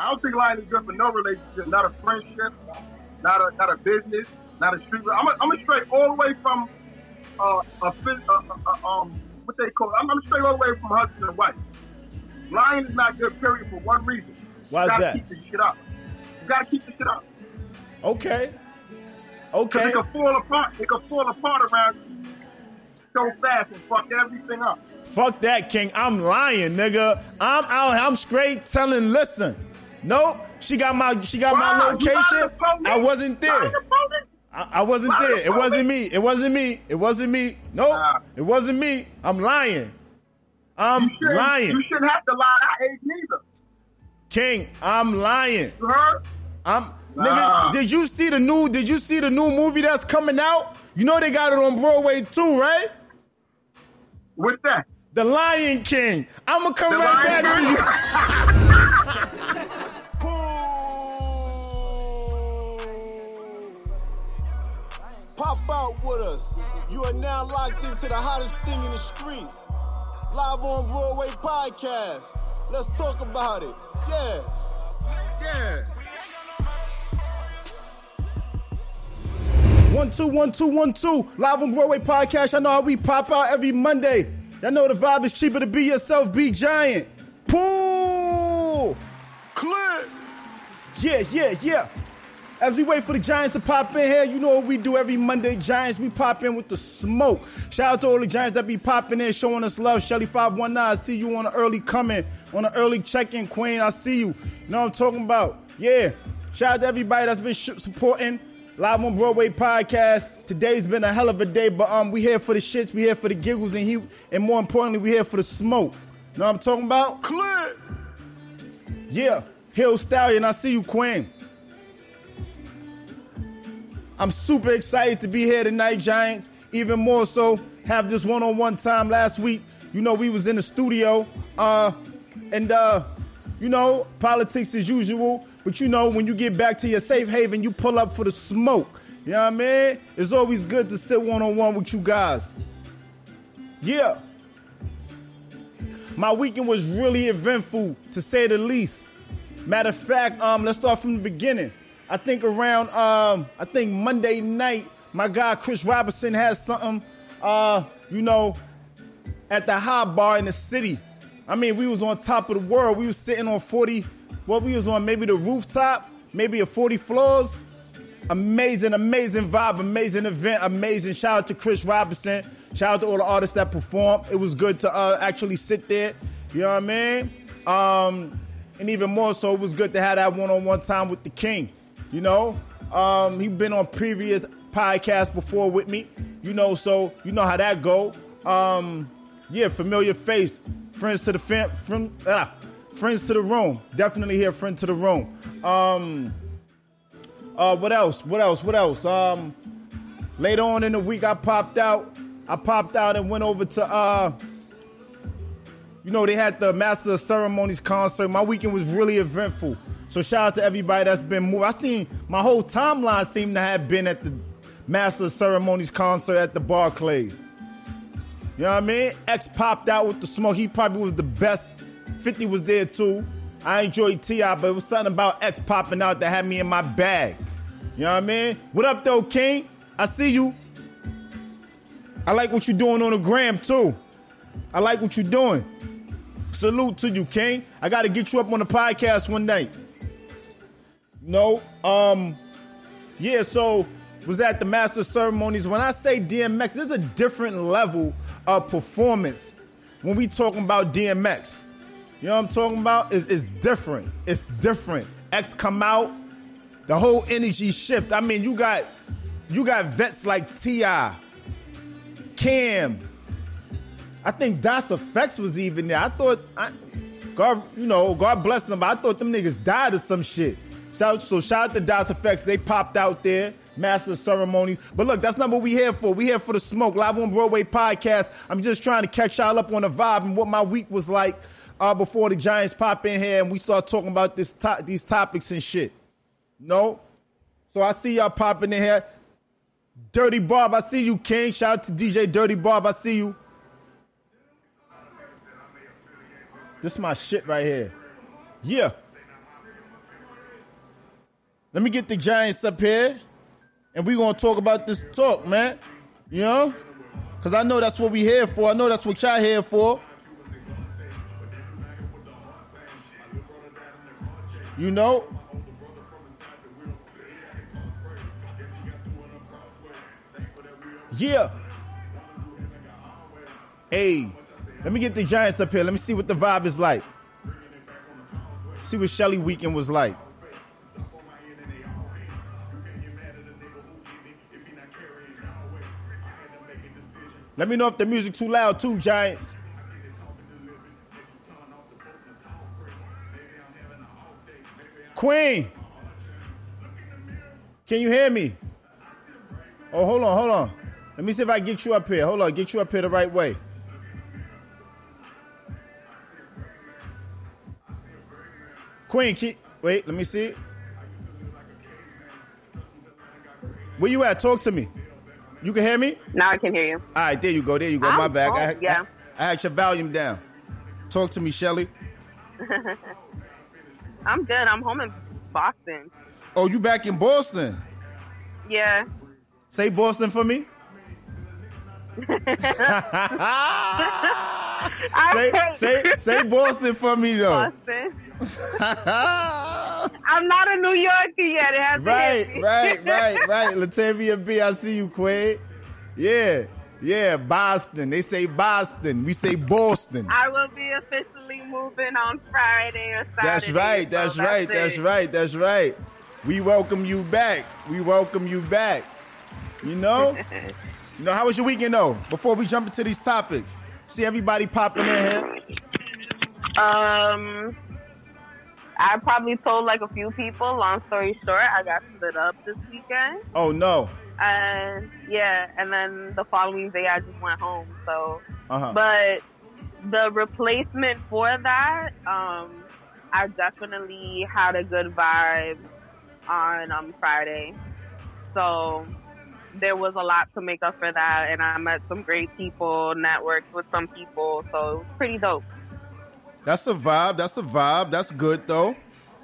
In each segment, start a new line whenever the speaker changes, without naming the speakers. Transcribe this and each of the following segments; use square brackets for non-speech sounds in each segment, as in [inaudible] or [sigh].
I don't think lying is good for no relationship, not a friendship, not a not a business, not a street. I'm a, I'm a straight all the way from uh, a, phys- uh, uh, uh, um what they call. It. I'm, I'm straight all the way from husband and wife. Lying is not good. Period. For one reason.
Why
you
is that?
Keep this shit up. You gotta keep this shit up.
Okay. Okay.
it can fall apart. It can fall apart around you so fast and fuck everything up.
Fuck that, King. I'm lying, nigga. I'm out. I'm straight telling. Listen, nope. She got my. She got my
Wow, you
location.
lying to police?
I wasn't there. I, I wasn't there. It wasn't me. It wasn't me. It wasn't me. Nope.
Nah.
It wasn't me. I'm lying. I'm
You
lying.
You shouldn't have to lie that age neither.
King, I'm lying.
You heard?
I'm
Nah.
nigga. Did you see the new? Did you see the new movie that's coming out? You know they got it on Broadway too, right?
What's that?
The Lion King. I'ma come
The
right
Lion
back
King?
to [laughs]
Pop out with us. You are now locked into the hottest thing in the streets. Live on Broadway podcast. Let's talk about it. Yeah. Yeah.
One two one two one two. Live on Broadway podcast. I know how we pop out every Monday. Y'all know the vibe is cheaper to be yourself. Be giant. Pool.
Click.
Yeah, yeah, yeah. As we wait for the Giants to pop in here, you know what we do every Monday. Giants, we pop in with the smoke. Shout out to all the Giants that be popping in, showing us love. Shelly519, I see you on the early coming, on the early check-in, Queen. I see you. You know what I'm talking about? Yeah. Shout out to everybody that's been sh- supporting Live on Broadway podcast. Today's been a hell of a day, but um, we here for the shits, we here for the giggles, and he, and more importantly, we here for the smoke. You know what I'm talking about?
Click.
Yeah, Hill Stallion, I see you, Queen. I'm super excited to be here tonight, Giants. Even more so, have this one-on-one time last week. You know, we was in the studio, uh, and uh, you know, politics as usual. But you know, when you get back to your safe haven, you pull up for the smoke. You know what I mean? It's always good to sit one-on-one with you guys. Yeah. My weekend was really eventful, to say the least. Matter of fact, um, let's start from the beginning. I think around, um, I think Monday night, my guy Chris Robinson has something, uh, you know, at the high bar in the city. I mean, we was on top of the world. We was sitting on 40, what we was on, maybe the rooftop, maybe a 40 floors. Amazing, amazing vibe, amazing event, amazing. Shout out to Chris Robinson. Shout out to all the artists that performed. It was good to uh, actually sit there. You know what I mean? Um, and even more so, it was good to have that one-on-one time with the king. You know, um, he been on previous podcasts before with me. You know, so you know how that go. Um, yeah, familiar face, friends to the fam, ah, friends to the room. Definitely here, friend to the room. Um, uh, what else? What else? What else? Um, later on in the week, I popped out. I popped out and went over to uh, you know, they had the Master of Ceremonies concert. My weekend was really eventful. So shout out to everybody that's been moved. I seen my whole timeline seemed to have been at the Master of Ceremonies concert at the Barclays. You know what I mean? X popped out with the smoke. He probably was the best. 50 was there too. I enjoyed T.I., but it was something about X popping out that had me in my bag. You know what I mean? What up though, King? I see you. I like what you're doing on the gram too. I like what you're doing. Salute to you, King. I got to get you up on the podcast one night. No, um, yeah. So was at the master ceremonies. When I say DMX, there's a different level of performance when we talking about DMX. You know what I'm talking about? It's, it's different. It's different. X come out, the whole energy shift. I mean, you got you got vets like T.I., Cam. I think Das EFX was even there. I thought I, God, you know, God bless them. But I thought them niggas died of some shit. Shout, so shout out to Das EFX. They popped out there. Master of ceremonies. But look, that's not what we here for. We here for the smoke. Live on Broadway podcast. I'm just trying to catch y'all up on the vibe and what my week was like uh, before the Giants pop in here and we start talking about this to- these topics and shit. No? So I see y'all popping in here. Dirty Bob, I see you, King. Shout out to DJ Dirty Bob, I see you. This is my shit right here. Yeah. Let me get the Giants up here, and we're gonna talk about this talk, man. You know, cause I know that's what we here for. I know that's what y'all here for. You know. Yeah. Hey, let me get the Giants up here. Let me see what the vibe is like. See what Shelly weekend was like. Let me know if the music too loud too, Giants. Queen. Can you hear me? Oh, hold on, hold on. Let me see if I get you up here. Hold on, get you up here the right way. Queen, can, wait, let me see. Where you at? Talk to me. You can hear me?
Now I can hear you.
All right, there you go. There you go.
I'm
My bad. I,
yeah.
I, I had your volume down. Talk to me, Shelly. [laughs]
I'm good. I'm home in Boston.
Oh, you back in Boston?
Yeah.
Say Boston for me. [laughs] [laughs] Say, say, say Boston for me though.
Boston. [laughs] I'm not a New Yorker yet. It has
right,
to
right, [laughs] right, right. Latavia B, I see you, Quay. Yeah, yeah, Boston. They say Boston. We say Boston.
I will be officially moving on Friday or Saturday.
That's right. That's
so
right. That's
it.
right. That's right. We welcome you back. We welcome you back. You know? [laughs] you know, how was your weekend though? Before we jump into these topics. See everybody popping in here.
Um, I probably told like a few people. Long story short, I got split up this weekend.
Oh no.
And yeah, and then the following day I just went home. So,
Uh-huh.
but the replacement for that, um, I definitely had a good vibe on um, Friday. So there was a lot to make up for that, and I met some great people, networked with some people, so it was pretty dope.
That's a vibe. That's a vibe. That's good though.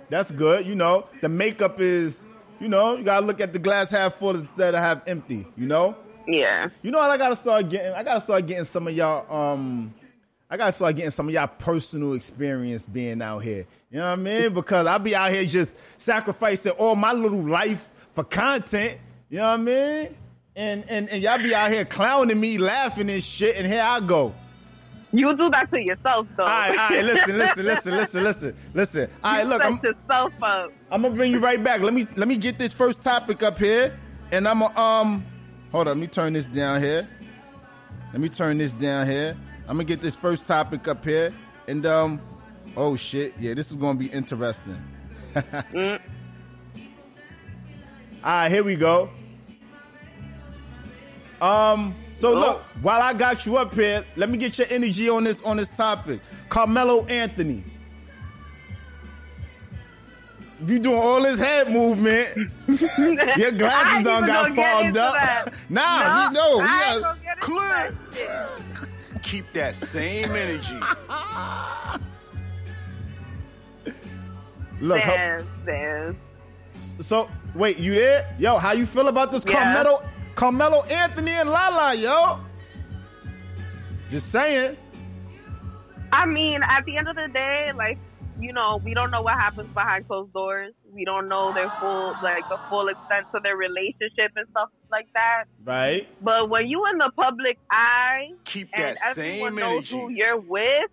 That's good. You know, the makeup is, you know, you gotta look at the glass half full instead of half empty. You know.
Yeah.
You know what? I gotta start getting. I gotta start getting some of y'all. Um, I gotta start getting some of y'all personal experience being out here. You know what I mean? Because I'll be out here just sacrificing all my little life for content. You know what I mean? And and and y'all be out here clowning me, laughing and shit, and here I go.
You do that to yourself, though.
All right, all right, listen, listen, listen, listen, listen, listen. All right, look, I'm,
yourself up.
I'm gonna bring you right back. Let me let me get this first topic up here, and I'm gonna um, hold on. Let me turn this down here. Let me turn this down here. I'm gonna get this first topic up here, and um, oh shit, yeah, this is gonna be interesting. [laughs]
Mm.
All right, here we go. Um, so look, while I got you up here, let me get your energy on this on this topic. Carmelo Anthony. You doing all this head movement. [laughs] Your glasses
ain't
done got fogged up.
that. [laughs]
nah, we know. We
I
got
gonna get into
clear. [laughs]
Keep that same energy.
Look, ho-
Damn, damn.
so wait, you there? Yo, how you feel about this
Yeah.
Carmelo Carmelo Anthony and Lala, yo? Just saying.
I mean, at the end of the day, like, you know, we don't know what happens behind closed doors. We don't know their full, like, the full extent of their relationship and stuff like that.
Right?
But when you in the public eye
Keep
and
that
everyone
same
knows
energy.
who you're with,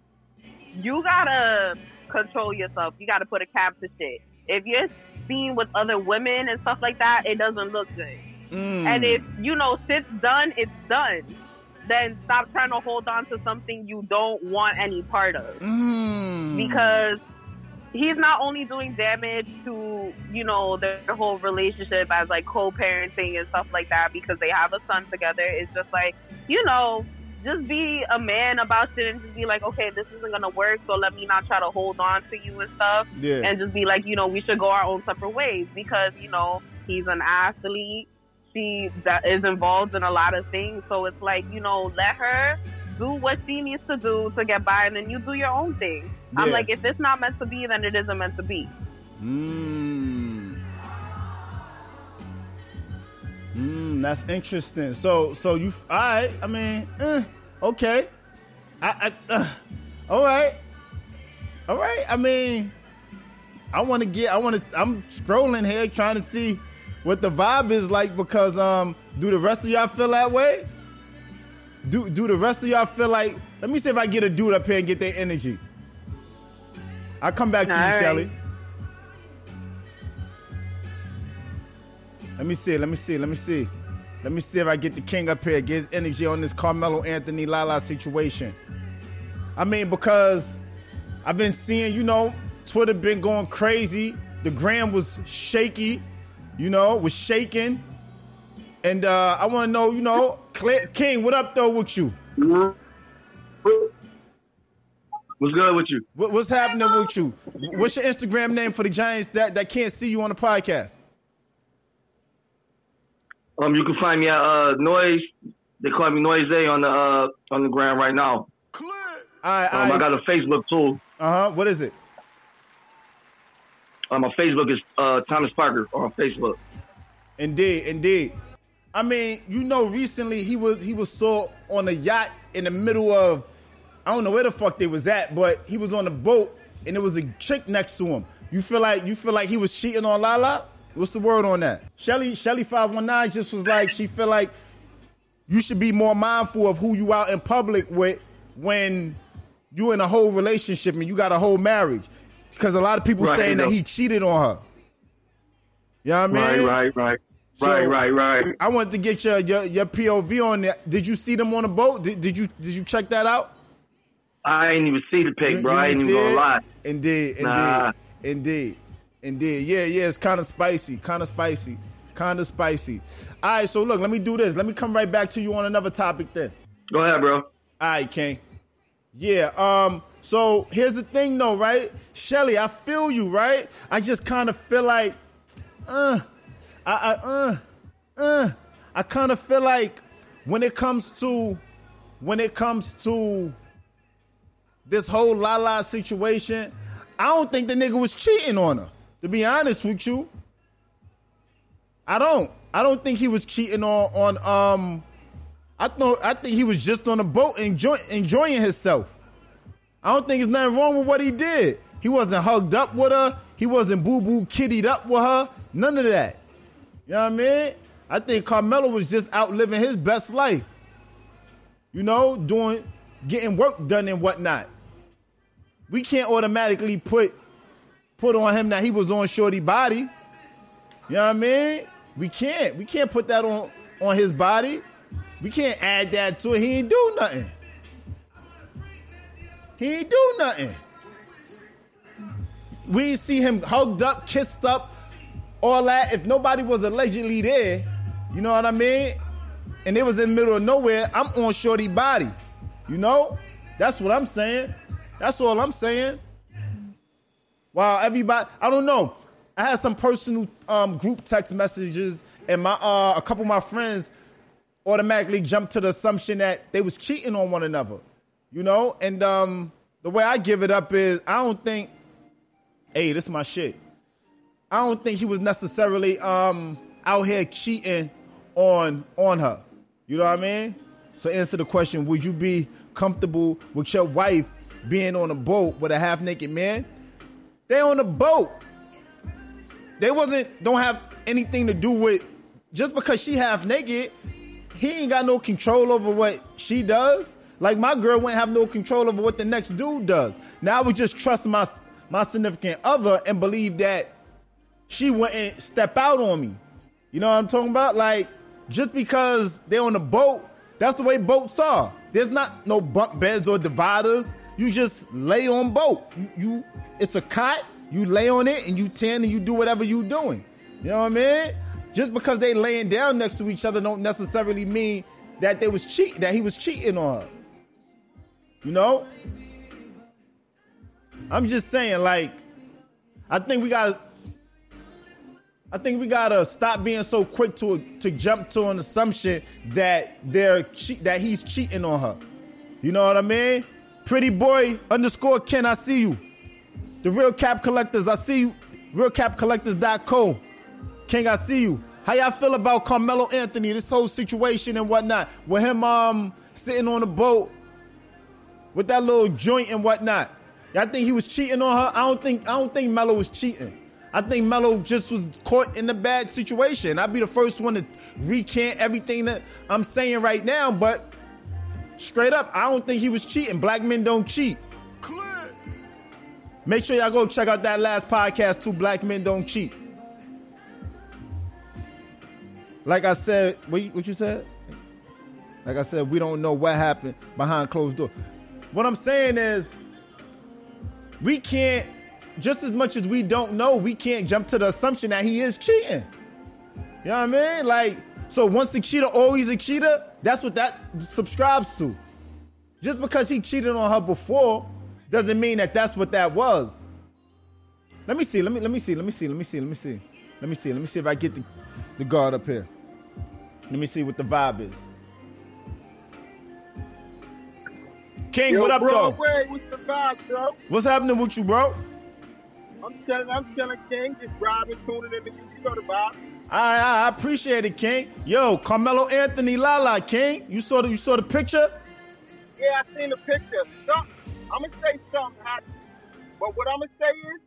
you gotta control yourself. You gotta put a cap to shit. If you're seen with other women and stuff like that, it doesn't look good.
Mm.
And if you know shit's done, it's done. then stop trying to hold on to something you don't want any part of.
Mm.
Because he's not only doing damage to, you know, their whole relationship as like co parenting and stuff like that because they have a son together. It's just like, you know, just be a man about it and just be like, okay, this isn't gonna work, so let me not try to hold on to you and stuff.
Yeah.
And just be like, you know, we should go our own separate ways because, you know, he's an athlete. She that is involved in a lot of things. So it's like, you know, let her do what she needs to do to get by and then you do your own thing. I'm like, if it's not meant to be, then it isn't meant to be.
Mm. Mm, that's interesting. So, so you, all right? I mean, eh, okay. I, I uh, all right, all right. I mean, I want to get. I want to. I'm scrolling here trying to see what the vibe is like because um, do the rest of y'all feel that way? Do do the rest of y'all feel like? Let me see if I get a dude up here and get their energy. I'll come back to
All
you,
right.
Shelly. Let me see. Let me see. Let me see. Let me see if I get the king up here. Get his energy on this Carmelo Anthony Lala situation. I mean, because I've been seeing, you know, Twitter been going crazy. The gram was shaky, you know, was shaking. And uh, I want to know, you know, King, what up though with you?
What's good with you?
What, what's happening with you? What's your Instagram name for the Giants that, that can't see you on the podcast?
Um, you can find me at uh, Noise. They call me Noise A on the uh, on the ground right now.
All right,
Um, I got a Facebook too.
Uh huh. What is it?
Uh, my Facebook is uh, Thomas Parker on Facebook.
Indeed, indeed. I mean, you know, recently he was he was saw on a yacht in the middle of I don't know where the fuck they was at, but he was on a boat and there was a chick next to him. You feel like you feel like he was cheating on Lala? What's the word on that? Shelly Shelly five one nine just was like she feel like you should be more mindful of who you out in public with when you in a whole relationship and you got a whole marriage. Because a lot of people
Right,
saying that he cheated on her. You know what I mean?
right, right,
So-
right, right, right.
I wanted to get your, your your POV on that. Did you see them on the boat? Did, did you did you check that out?
I ain't even see the pic, bro.
you
I ain't even gonna
it?
lie.
Indeed, indeed,
Nah.
indeed, indeed. Yeah, yeah. It's kind of spicy, kind of spicy, kind of spicy. All right, so look, let me do this. Let me come right back to you on another topic then.
Go ahead, bro.
All right, King. Yeah. Um. So here's the thing, though, right? Shelly, I feel you, right? I just kind of feel like, uh, I, I, uh, uh, I kind of feel like when it comes to, when it comes to this whole Lala situation, I don't think the nigga was cheating on her. To be honest with you, I don't. I don't think he was cheating on on um. I thought I think he was just on a boat enjoy, enjoying himself. I don't think there's nothing wrong with what he did. He wasn't hugged up with her. He wasn't boo boo kiddied up with her. None of that. You know what I mean? I think Carmelo was just out living his best life. You know, doing getting work done and whatnot. We can't automatically put put on him that he was on Shorty body. You know what I mean? We can't. We can't put that on on his body. We can't add that to it. He ain't do nothing. He ain't do nothing. We see him hugged up, kissed up, all that. If nobody was allegedly there, you know what I mean? And it was in the middle of nowhere, I'm on Shorty body. You know? That's what I'm saying. That's all I'm saying. Wow, everybody, I don't know. I had some personal um, group text messages, and my uh, a couple of my friends automatically jumped to the assumption that they was cheating on one another. You know, and um, the way I give it up is, I don't think, hey, this is my shit. I don't think he was necessarily um, out here cheating on on her. You know what I mean? So answer the question: Would you be comfortable with your wife being on a boat with a half naked man? They on a boat. They wasn't don't have anything to do with just because she half naked. He ain't got no control over what she does. Like my girl wouldn't have no control over what the next dude does. Now I would just trust my my significant other and believe that she wouldn't step out on me. You know what I'm talking about? Like just because they're on a boat That's the way boats are. There's not no bunk beds or dividers. You just lay on boat. You, you it's a cot. You lay on it and you tend and you do whatever you doing. You know what I mean? Just because they laying down next to each other don't necessarily mean that they was cheat that he was cheating on her. You know? I'm just saying, like, I think we gotta I think we gotta stop being so quick to to jump to an assumption that they're che- that he's cheating on her. You know what I mean? Pretty boy underscore Ken, I see you. The real cap collectors, I see you. Realcapcollectors.co. King, I see you. How y'all feel about Carmelo Anthony, this whole situation and whatnot? With him um sitting on the boat with that little joint and whatnot. Y'all think he was cheating on her? I don't think I don't think Melo was cheating. I think Melo just was caught in a bad situation. I'd be the first one to recant everything that I'm saying right now, but straight up, I don't think he was cheating. Black men don't cheat. Make sure y'all go check out that last podcast, Two Black Men Don't Cheat. Like I said, what you, what you said? Like I said, we don't know what happened behind closed door. What I'm saying is, we can't, just as much as we don't know, we can't jump to the assumption that he is cheating. You know what I mean? Like, so once a cheater, always a cheater, that's what that subscribes to. Just because he cheated on her before doesn't mean that that's what that was. Let me see, let me let me see, let me see, let me see, let me see. Let me see, let me see if I get the, the guard up here. Let me see what the vibe is. King,
Yo,
what up,
bro,
though?
Wait, what's the vibe, bro?
What's happening with you, bro?
I'm telling, I'm telling King, just driving, tuning in, to you You know the vibe.
I, I I appreciate it, King. Yo, Carmelo Anthony Lala, King. You saw the you saw the picture?
Yeah, I seen the picture. So, I'm gonna say something happened, but what I'm gonna say is,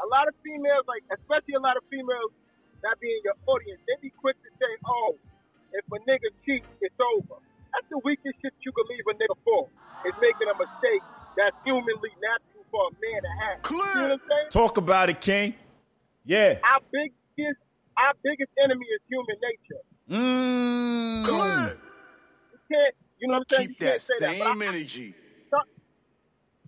a lot of females, like especially a lot of females that be in your audience, they be quick to say, "Oh, if a nigga cheats, it's over." That's the weakest shit you can leave a nigga for. Is making a mistake that's humanly natural for a man to have. You know what I'm?
Talk about it, King. Yeah.
Our biggest, our biggest enemy is human nature.
Mm.
You can't, you know what I'm saying?
Keep that
say that. But
same
I-
energy.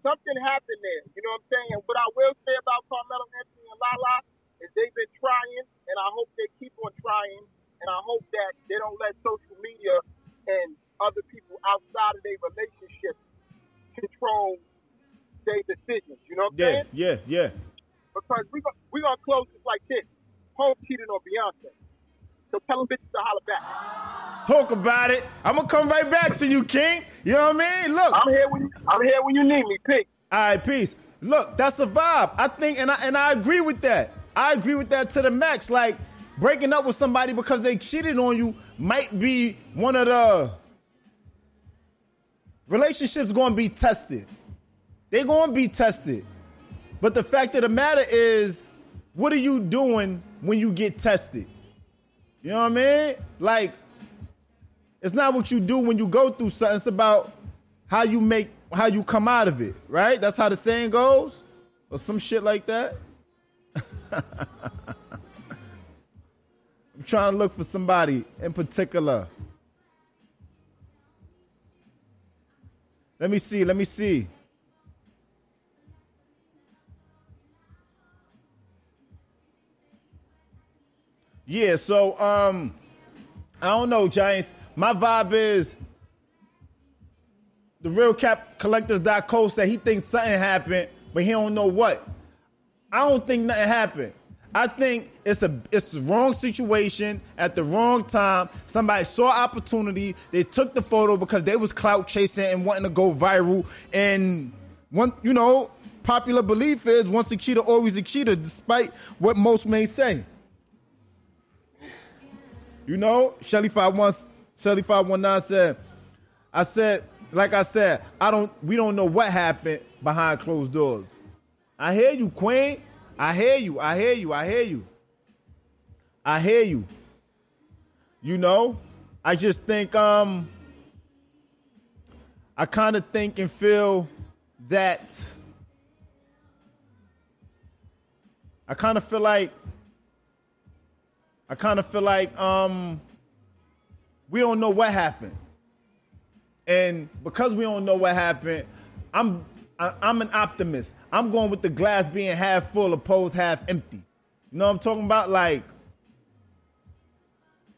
something happened there. You know what I'm saying? What I will say about Carmelo Anthony and Lala is they've been trying, and I hope they keep on trying, and I hope that they don't let social media and other people outside of their relationship control their decisions. You know what I'm
Yeah,
saying?
yeah, yeah.
Because we gon- we gonna close this like this. Hov cheating on Beyonce. So tell them bitches to holler back.
Talk about it. I'm gonna come right back to you, King. You know what I mean? Look.
I'm here when you, I'm here when you need me. Peace.
All right, peace. Look, that's a vibe. I think, and I and I agree with that. I agree with that to the max. Like breaking up with somebody because they cheated on you might be one of the relationships going to be tested. They're going to be tested. But the fact of the matter is, what are you doing when you get tested? You know what I mean? Like, it's not what you do when you go through something. It's about how you make, how you come out of it, right? That's how the saying goes, or some shit like that. [laughs] I'm trying to look for somebody in particular. Let me see. Let me see. Yeah, so um I don't know, Giants. My vibe is the real cap collectors.co said he thinks something happened, but he don't know what. I don't think nothing happened. I think it's a it's the wrong situation at the wrong time. Somebody saw opportunity. They took the photo because they was clout chasing and wanting to go viral. And one, you know, popular belief is once a cheater, always a cheater, despite what most may say. You know, Shelly five one Shelly five one nine said, I said, like I said, I don't we don't know what happened behind closed doors. I hear you, Queen. I hear you. I hear you. I hear you. I hear you. You know, I just think um I kind of think and feel that I kind of feel like I kind of feel like um we don't know what happened. And because we don't know what happened, I'm I, I'm an optimist. I'm going with the glass being half full opposed half empty. You know what I'm talking about? Like,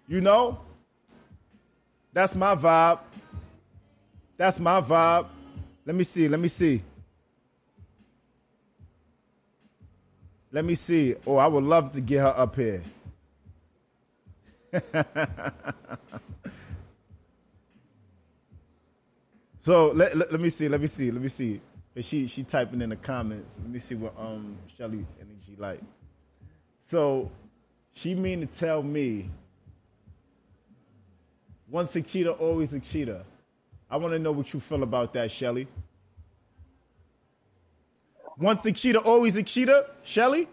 you know, that's my vibe. That's my vibe. Let me see. Let me see. Let me see. Oh, I would love to get her up here. [laughs] so let, let, let me see. Let me see. Let me see. She she typing in the comments. Let me see what um Shelly energy like. So she mean to tell me once a cheater, always a cheater. I want to know what you feel about that, Shelly. Once a cheater, always a cheater, Shelly.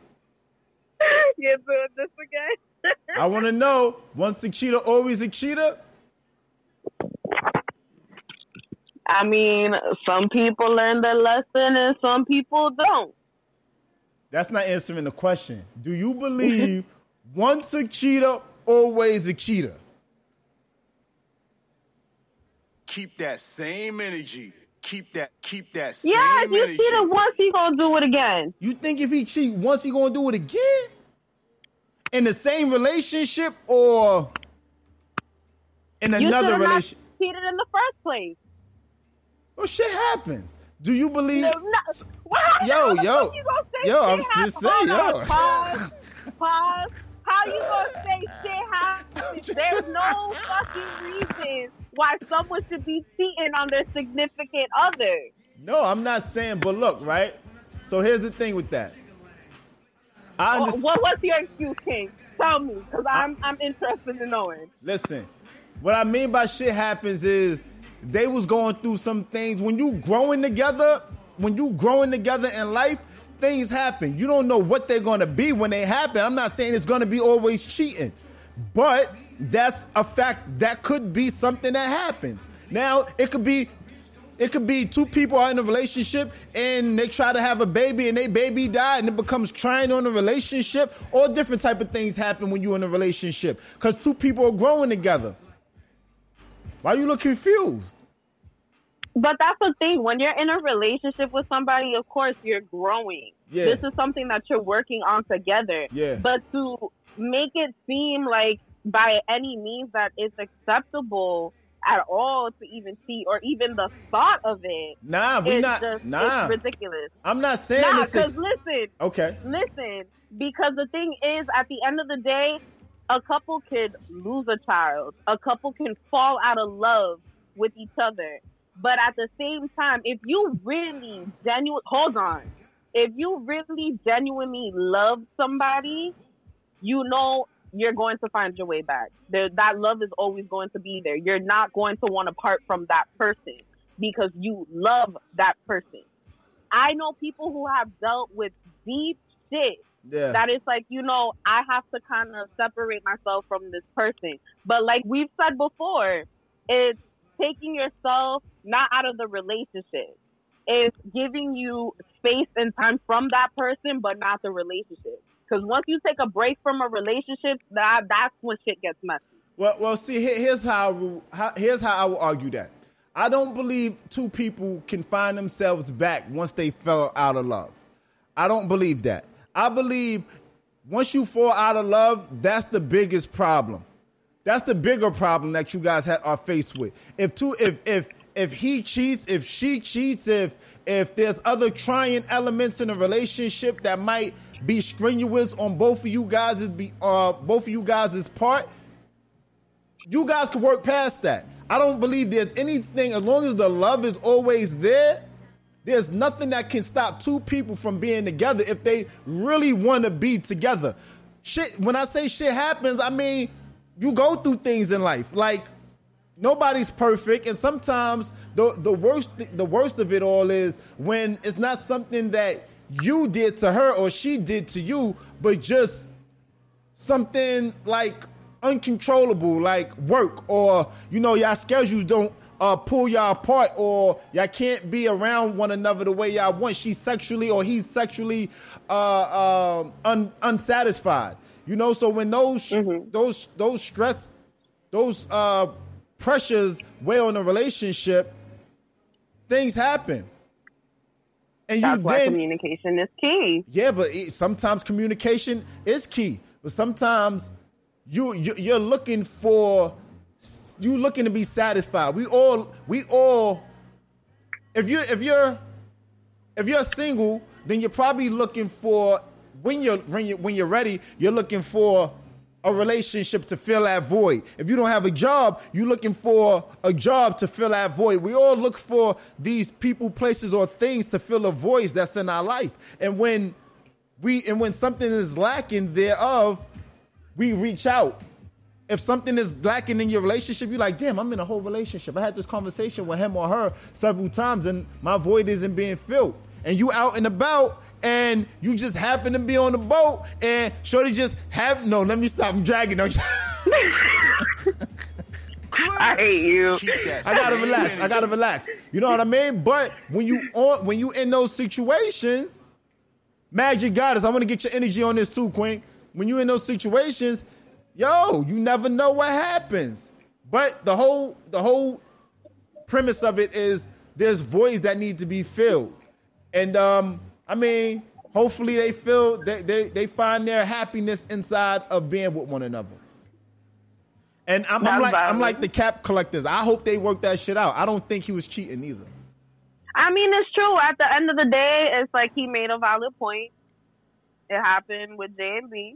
You're doing this again.
I want to know once a cheater, always a cheater.
I mean, some people learn their lesson and some people don't.
That's not answering the question. Do you believe [laughs] once a cheater, always a cheater?
Keep that same energy. Keep that. Keep that same energy.
Yeah, if you
energy.
cheated once, he gonna do it again.
You think if he cheat once, he gonna do it again? In the same relationship or in
You
another
should've not
relationship?
cheated in the first place.
Well, shit happens. Do you believe?
No, no. Well,
Yo, yo,
fuck you gonna say
yo, I'm just saying, yo.
Pause. Pause. How you gonna [laughs] say shit happens? There's no fucking reason why someone should be cheating on their significant other.
No, I'm not saying. But look, right? So here's the thing with that. I understand.
what what's your excuse, King? Tell me, because I'm I'm interested in knowing.
Listen, what I mean by shit happens is they was going through some things. When you growing together, when you growing together in life, things happen. You don't know what they're gonna be when they happen. I'm not saying it's gonna be always cheating, but that's a fact. That could be something that happens. Now it could be. It could be two people are in a relationship and they try to have a baby and they baby die and it becomes trying on a relationship. All different type of things happen when you're in a relationship because two people are growing together. Why you look confused?
But that's the thing. When you're in a relationship with somebody, of course you're growing.
Yeah.
This is something that you're working on together.
Yeah.
But to make it seem like by any means that it's acceptable at all to even see or even the thought of it.
Nah, we not-
just,
nah.
It's ridiculous.
I'm not saying
Nah,
this.
because
Ex-
listen,
okay.
listen, because the thing is, at the end of the day, a couple could lose a child, a couple can fall out of love with each other. But at the same time, if you really genuine, hold on, if you really genuinely love somebody, you know you're going to find your way back. There, that love is always going to be there. You're not going to want to part from that person because you love that person. I know people who have dealt with deep shit
Yeah.
that it's like, you know, I have to kind of separate myself from this person. But like we've said before, it's taking yourself not out of the relationship. It's giving you space and time from that person, but not the relationship. Because once you take a break from a relationship, that that's when shit gets messy.
Well, well, see, here's how, how here's how I will argue that. I don't believe two people can find themselves back once they fell out of love. I don't believe that. I believe once you fall out of love, that's the biggest problem. That's the bigger problem that you guys are faced with. If two, if if if he cheats, if she cheats, if if there's other trying elements in a relationship that might be strenuous on both of you guys' be uh both of you guys' part, you guys can work past that. I don't believe there's anything as long as the love is always there. There's nothing that can stop two people from being together if they really want to be together. Shit, when I say shit happens, I mean you go through things in life. Like nobody's perfect, and sometimes the the worst the worst of it all is when it's not something that you did to her or she did to you, but just something like uncontrollable, like work, or you know, y'all schedules don't uh, pull y'all apart, or y'all can't be around one another the way y'all want. She's sexually or he's sexually uh, um, un- unsatisfied. You know, so when those those those stress those uh, pressures weigh on a relationship, things happen. And
That's
you then
communication is key.
yeah, but it, sometimes communication is key. But sometimes you, you you're looking for you looking to be satisfied. We all we all if you if you're if you're single, then you're probably looking for when you're when you when you're ready, you're looking for a relationship to fill that void. If you don't have a job, you're looking for a job to fill that void. We all look for these people, places, or things to fill a void that's in our life. And when we and when something is lacking thereof, we reach out. If something is lacking in your relationship, you're like, damn, I'm in a whole relationship. I had this conversation with him or her several times, and my void isn't being filled. And you out and about, and you just happen to be on the boat, and Shorty just have no. Let me stop. I'm dragging. No, [laughs]
I hate you.
I gotta relax. I gotta relax. You know what I mean? But when you on when you in those situations, Magic Goddess, I want to get your energy on this too, Queen. When you in those situations, yo, you never know what happens. But the whole the whole premise of it is there's voids that need to be filled. And um, I mean, hopefully they feel they, they they find their happiness inside of being with one another. And I'm, I'm like I'm like the cap collectors. I hope they work that shit out. I don't think he was cheating either.
I mean, it's true. At the end of the day, it's like he made a valid point. It happened with J and B.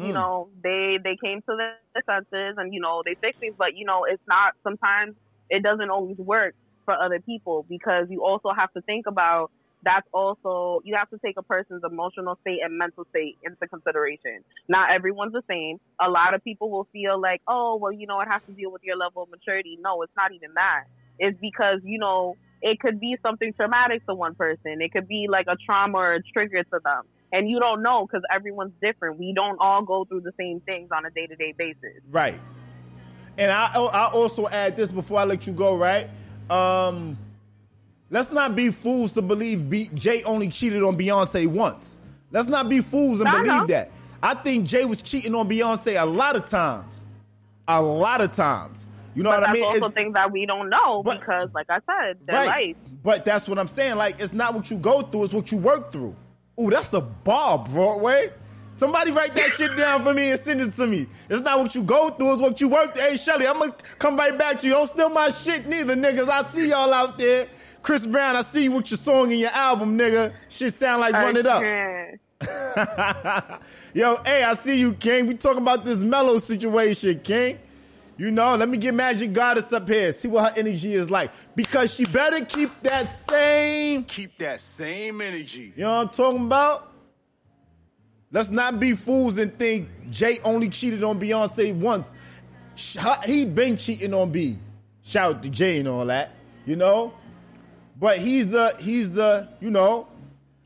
You
Mm.
know, they they came to their senses and you know they fixed things, but you know, it's not. Sometimes it doesn't always work for other people because you also have to think about that's also you have to take a person's emotional state and mental state into consideration. Not everyone's the same. A lot of people will feel like, oh, well, you know, it has to deal with your level of maturity. No, it's not even that. It's because you know it could be something traumatic to one person. It could be like a trauma or a trigger to them. And you don't know because everyone's different. We don't all go through the same things on a day to day basis.
Right. And I I also add this before I let you go, right? Um let's not be fools to believe B, Jay only cheated on Beyonce once. Let's not be fools and
I
believe
know.
that. I think Jay was cheating on Beyonce a lot of times. A lot of times. You know
but
what I mean?
that's also
It's-
things that we don't know
But-
because, like I said, their life.
But that's what I'm saying. Like, it's not what you go through, it's what you work through. Ooh, that's a bar, Broadway. Somebody write that shit down for me and send it to me. It's not what you go through, it's what you work through. Hey, Shelly, I'm gonna come right back to you. Don't steal my shit neither, niggas. I see y'all out there. Chris Brown, I see you with your song and your album, nigga. Shit sound like Run It Up. [laughs] Yo, hey, I see you, King. We talking about this Melo situation, King. You know, let me get Magic Goddess up here. See what her energy is like. Because she better keep that same
Keep that same energy.
You know what I'm talking about? Let's not be fools and think Jay only cheated on Beyonce once. He been cheating on B. Shout out to Jay and all that, you know. But he's the he's the you know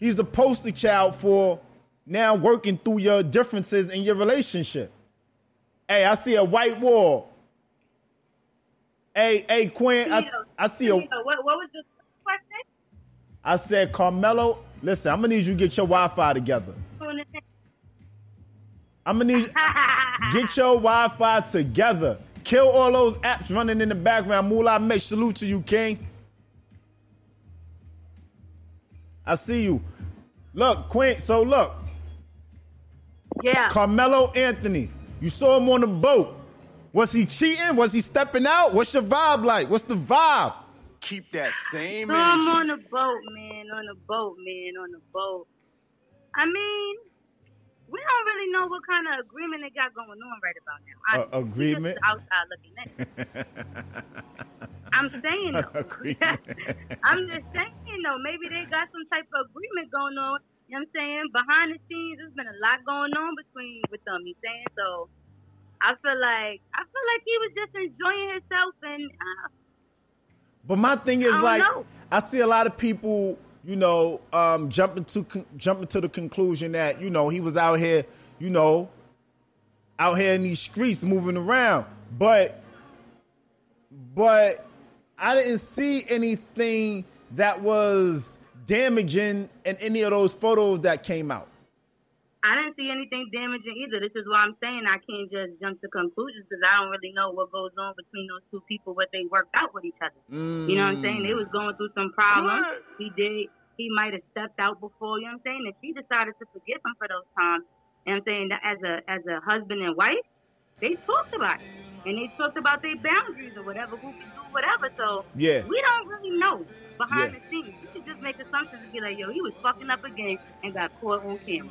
he's the poster child for now working through your differences in your relationship. Hey, I see a white wall. Hey, hey, Quinn, I, I see a.
What, what was the question?
I said, Carmelo, listen, I'm gonna need you to get your Wi-Fi together. I'm gonna need [laughs] get your Wi-Fi together. Kill all those apps running in the background. Moolah make salute to you, King. I see you. Look, Quinn. So look,
Yeah.
Carmelo Anthony. You saw him on the boat. Was he cheating? Was he stepping out? What's your vibe like? What's the vibe?
Keep that same
So I'm on the boat, man. On the boat, man. On the boat. I mean, we don't really know what kind of agreement they got going on right about now.
Uh,
I, we
agreement?
Just outside looking in. [laughs] I'm saying though. [laughs] [laughs] I'm just saying though. Maybe they got some type of agreement going on. You know what I'm saying? Behind the scenes, there's been a lot going on between with them. You saying so? I feel like I feel like he was just enjoying himself and. Uh,
But my thing is
I
like
know.
I see a lot of people, you know, um, jumping to con- jumping to the conclusion that you know he was out here, you know, out here in these streets moving around. But but I didn't see anything that was damaging in any of those photos that came out.
I didn't see anything damaging either. This is why I'm saying I can't just jump to conclusions because I don't really know what goes on between those two people, what they worked out with each other.
Mm.
You know what I'm saying? They was going through some problems. He did. He might have stepped out before. You know what I'm saying? And she decided to forgive him for those times. And I'm saying that as a as a husband and wife, they talked about it and they talked about their boundaries or whatever, who can do whatever. So
Yeah.
we don't really know behind
Yeah.
the scenes. You could just make assumptions and be like, yo, he was fucking up again and got caught on camera.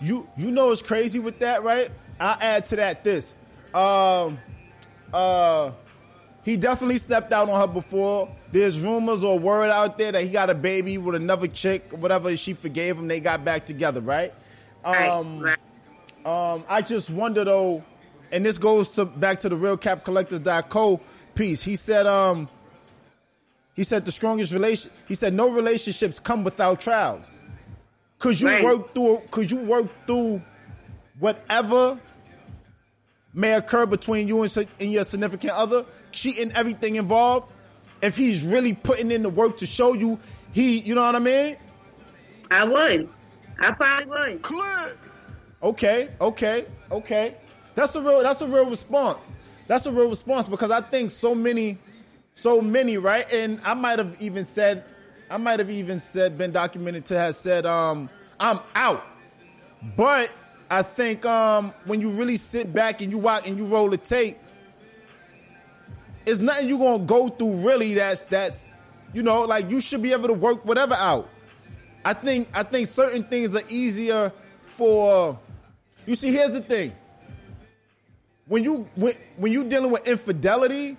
You you know what's crazy with that, right? I'll add to that this. Um uh he definitely stepped out on her before. There's rumors or word out there that he got a baby with another chick, whatever. She forgave him. They got back together, right? Um,
right.
um, I just wonder though, and this goes to back to the real cap collectors.co piece. He said, um, he said the strongest relation. He said no relationships come without trials. Cause you
Right.
work through, cause you work through whatever may occur between you and, and your significant other, cheating, everything involved. If he's really putting in the work to show you, he, you know what I mean?
I would. I probably would.
Click.
Okay, okay, okay. That's a real that's a real response. That's a real response because I think so many so many, right? And I might have even said I might have even said been documented to have said um I'm out. But I think um when you really sit back and you watch and you roll the tape, it's nothing you're gonna go through really that's that's you know, like you should be able to work whatever out. I think I think certain things are easier for you see here's the thing. When you when, when you dealing with infidelity,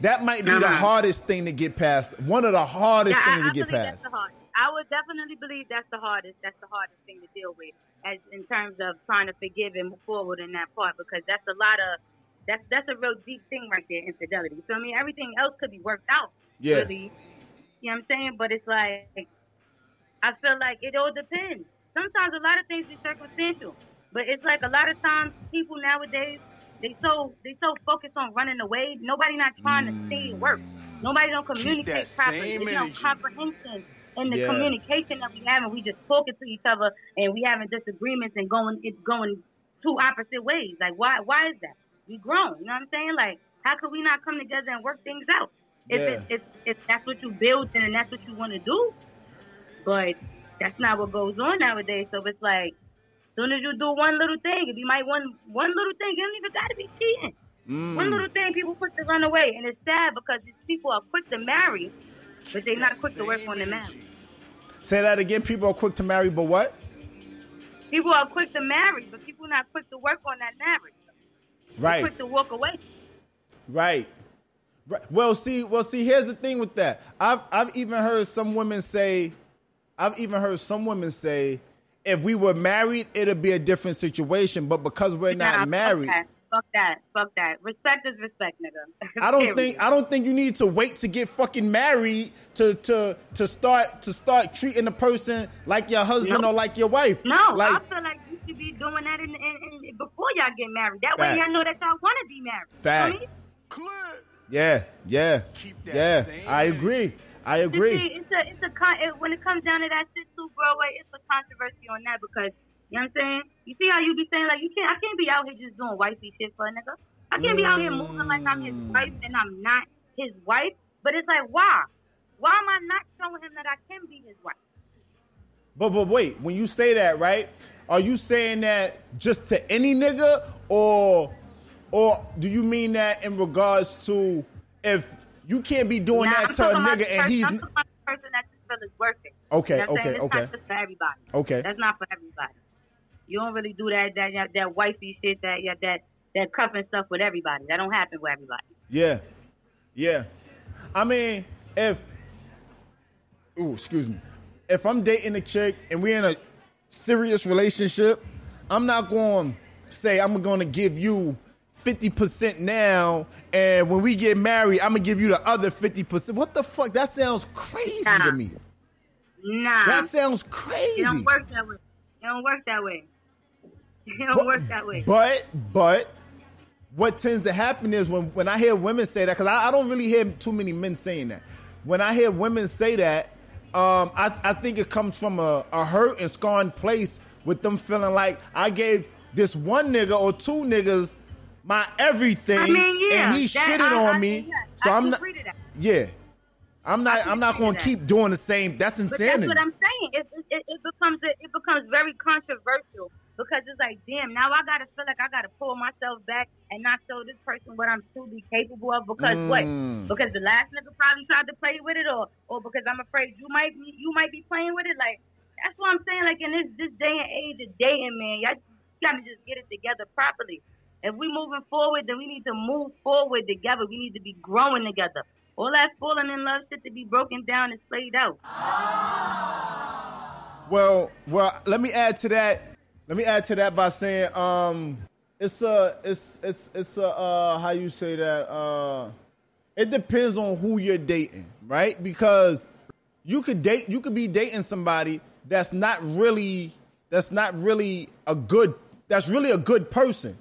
that might be the
Uh-huh.
hardest thing to get past. One of the hardest
Yeah,
things
I
to get past.
the. I would definitely believe that's the hardest. That's the hardest thing to deal with, as in terms of trying to forgive and move forward in that part, because that's a lot of that's that's a real deep thing right there, infidelity. So I mean, everything else could be worked out.
Yeah.
Really, you know what I'm saying? But it's like I feel like it all depends. Sometimes a lot of things is circumstantial, but it's like a lot of times people nowadays they so they so focused on running away. Nobody not trying to stay and work. Nobody don't communicate properly. There's no comprehension in the
Yeah.
communication that we have, and we just talking to each other, and we having disagreements and going it's going two opposite ways. Like why why is that? We grown, you know what I'm saying? Like how could we not come together and work things out? If
Yeah.
it's if, if that's what you build and that's what you want to do, but that's not what goes on nowadays. So it's like, soon as you do one little thing, if you might one one little thing, you don't even got to be cheating.
Mm.
One little thing, people quick to run away, and it's sad because these people are quick to marry, but they're not quick to work on the marriage.
Say that again. People are quick to marry, but what?
People are quick to marry, but people not quick to work on that marriage. They're
Right.
Quick to walk away.
Right. Right. Well, see, well, see. Here's the thing with that. I've I've even heard some women say, I've even heard some women say, if we were married, it'd be a different situation. But because we're
Nah,
not married,
Fuck that. Fuck that. Fuck that. Respect is respect, nigga. [laughs]
I don't think I don't think you need to wait to get fucking married to to to start to start treating a person like your husband
No.
or like your wife.
No,
like
I feel like you should be doing that in, in, in, before y'all get married. That way
Fact.
y'all know that y'all want to be married.
Fact.
You know what
Click.
yeah, yeah,
Keep that
yeah.
same
I agree. I agree.
See, it's a, it's a con- it, when it comes down to that shit too, bro. Like, it's a controversy on that because you know what I'm saying. You see how you be saying like you can't. I can't be out here just doing wifey shit for a nigga. I can't be out here moving like I'm his
Mm.
wife and I'm not his wife. But it's like why? Why am I not showing him that I can be his wife?
But but wait, when you say that, right? Are you saying that just to any nigga, or or do you mean that in regards to if you can't be doing
Nah,
that to a nigga and he's
I'm talking about the person that just feel is worth it.
Okay,
You know
okay, okay.
not for everybody.
Okay.
That's not for everybody. You don't really do that that that, that wifey shit that yeah, that that cuffing stuff with everybody. That don't happen with everybody.
yeah, yeah. I mean, if ooh, excuse me, if I'm dating a chick and we're in a serious relationship, I'm not going to say I'm going to give you. 50% now, and when we get married, I'm gonna give you the other 50%. What the fuck? That sounds crazy
Nah.
to me.
Nah,
That sounds crazy.
it don't work that way. It don't work that way. [laughs] It don't
But-
work that way.
But but what tends to happen is when when I hear women say that because I, I don't really hear too many men saying that. When I hear women say that, um, I, I think it comes from a, a hurt and scarring place with them feeling like I gave this one nigga or two niggas my everything,
I mean, yeah,
and he shitted
I-
on
I-
me.
yeah,
so I'm not. Yeah, I'm not. I'm not going
to
keep doing the same. That's insanity.
But that's what I'm saying. It, it, it becomes it becomes very controversial because it's like, damn, now I gotta feel like I gotta pull myself back and not show this person what I'm truly capable of because what?
Mm.
Because the last nigga probably tried to play with it, or or because I'm afraid you might be you might be playing with it. Like that's what I'm saying. Like in this this day and age of dating, man, y'all gotta just get it together properly. If we moving forward, then we need to move forward together. We need to be growing together. All that falling in love shit to be broken down and played out.
Well, well, let me add to that. Let me add to that by saying, um, it's a, it's, it's, it's a, uh, how you say that? Uh, it depends on who you're dating, right? Because you could date, you could be dating somebody that's not really, that's not really a good, that's really a good person,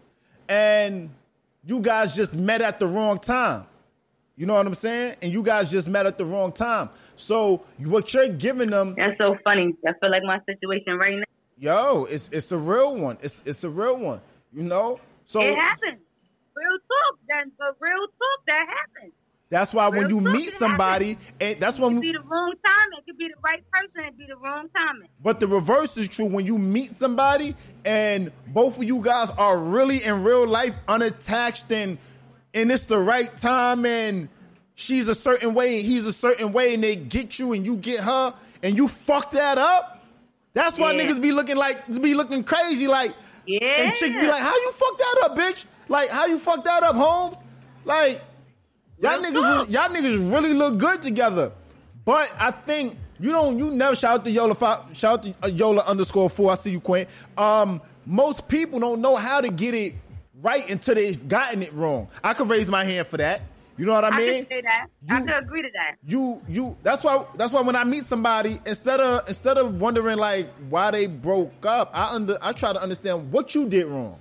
and you guys just met at the wrong time. You know what I'm saying? And you guys just met at the wrong time. So what you're giving them
That's so funny. I feel like my situation right now.
Yo, it's it's a real one. It's it's a real one. You know. So
it happens. Real talk. That but real talk that happens.
That's why when you meet somebody, and that's when It
could be the wrong timing. It could be the right person. It be the wrong timing.
But the reverse is true. When you meet somebody, and both of you guys are really in real life unattached, and and it's the right time, and she's a certain way, and he's a certain way, and they get you, and you get her, and you fuck that up. That's why
Yeah.
niggas be looking like be looking crazy, like
Yeah.
and chicks be like, "How you fuck that up, bitch? Like, how you fuck that up, Holmes? Like, y'all
Real
niggas, y'all niggas really look good together." But I think you don't. You never shout out to Yola. fi- Shout out to uh, Yola underscore four. I see you, Quinn. Um, most people don't know how to get it right until they've gotten it wrong. I could raise my hand for that. You know what I mean?
I can say that. I
You-
can agree to that.
you you that's why that's why when I meet somebody instead of instead of wondering like why they broke up, I under I try to understand what you did wrong.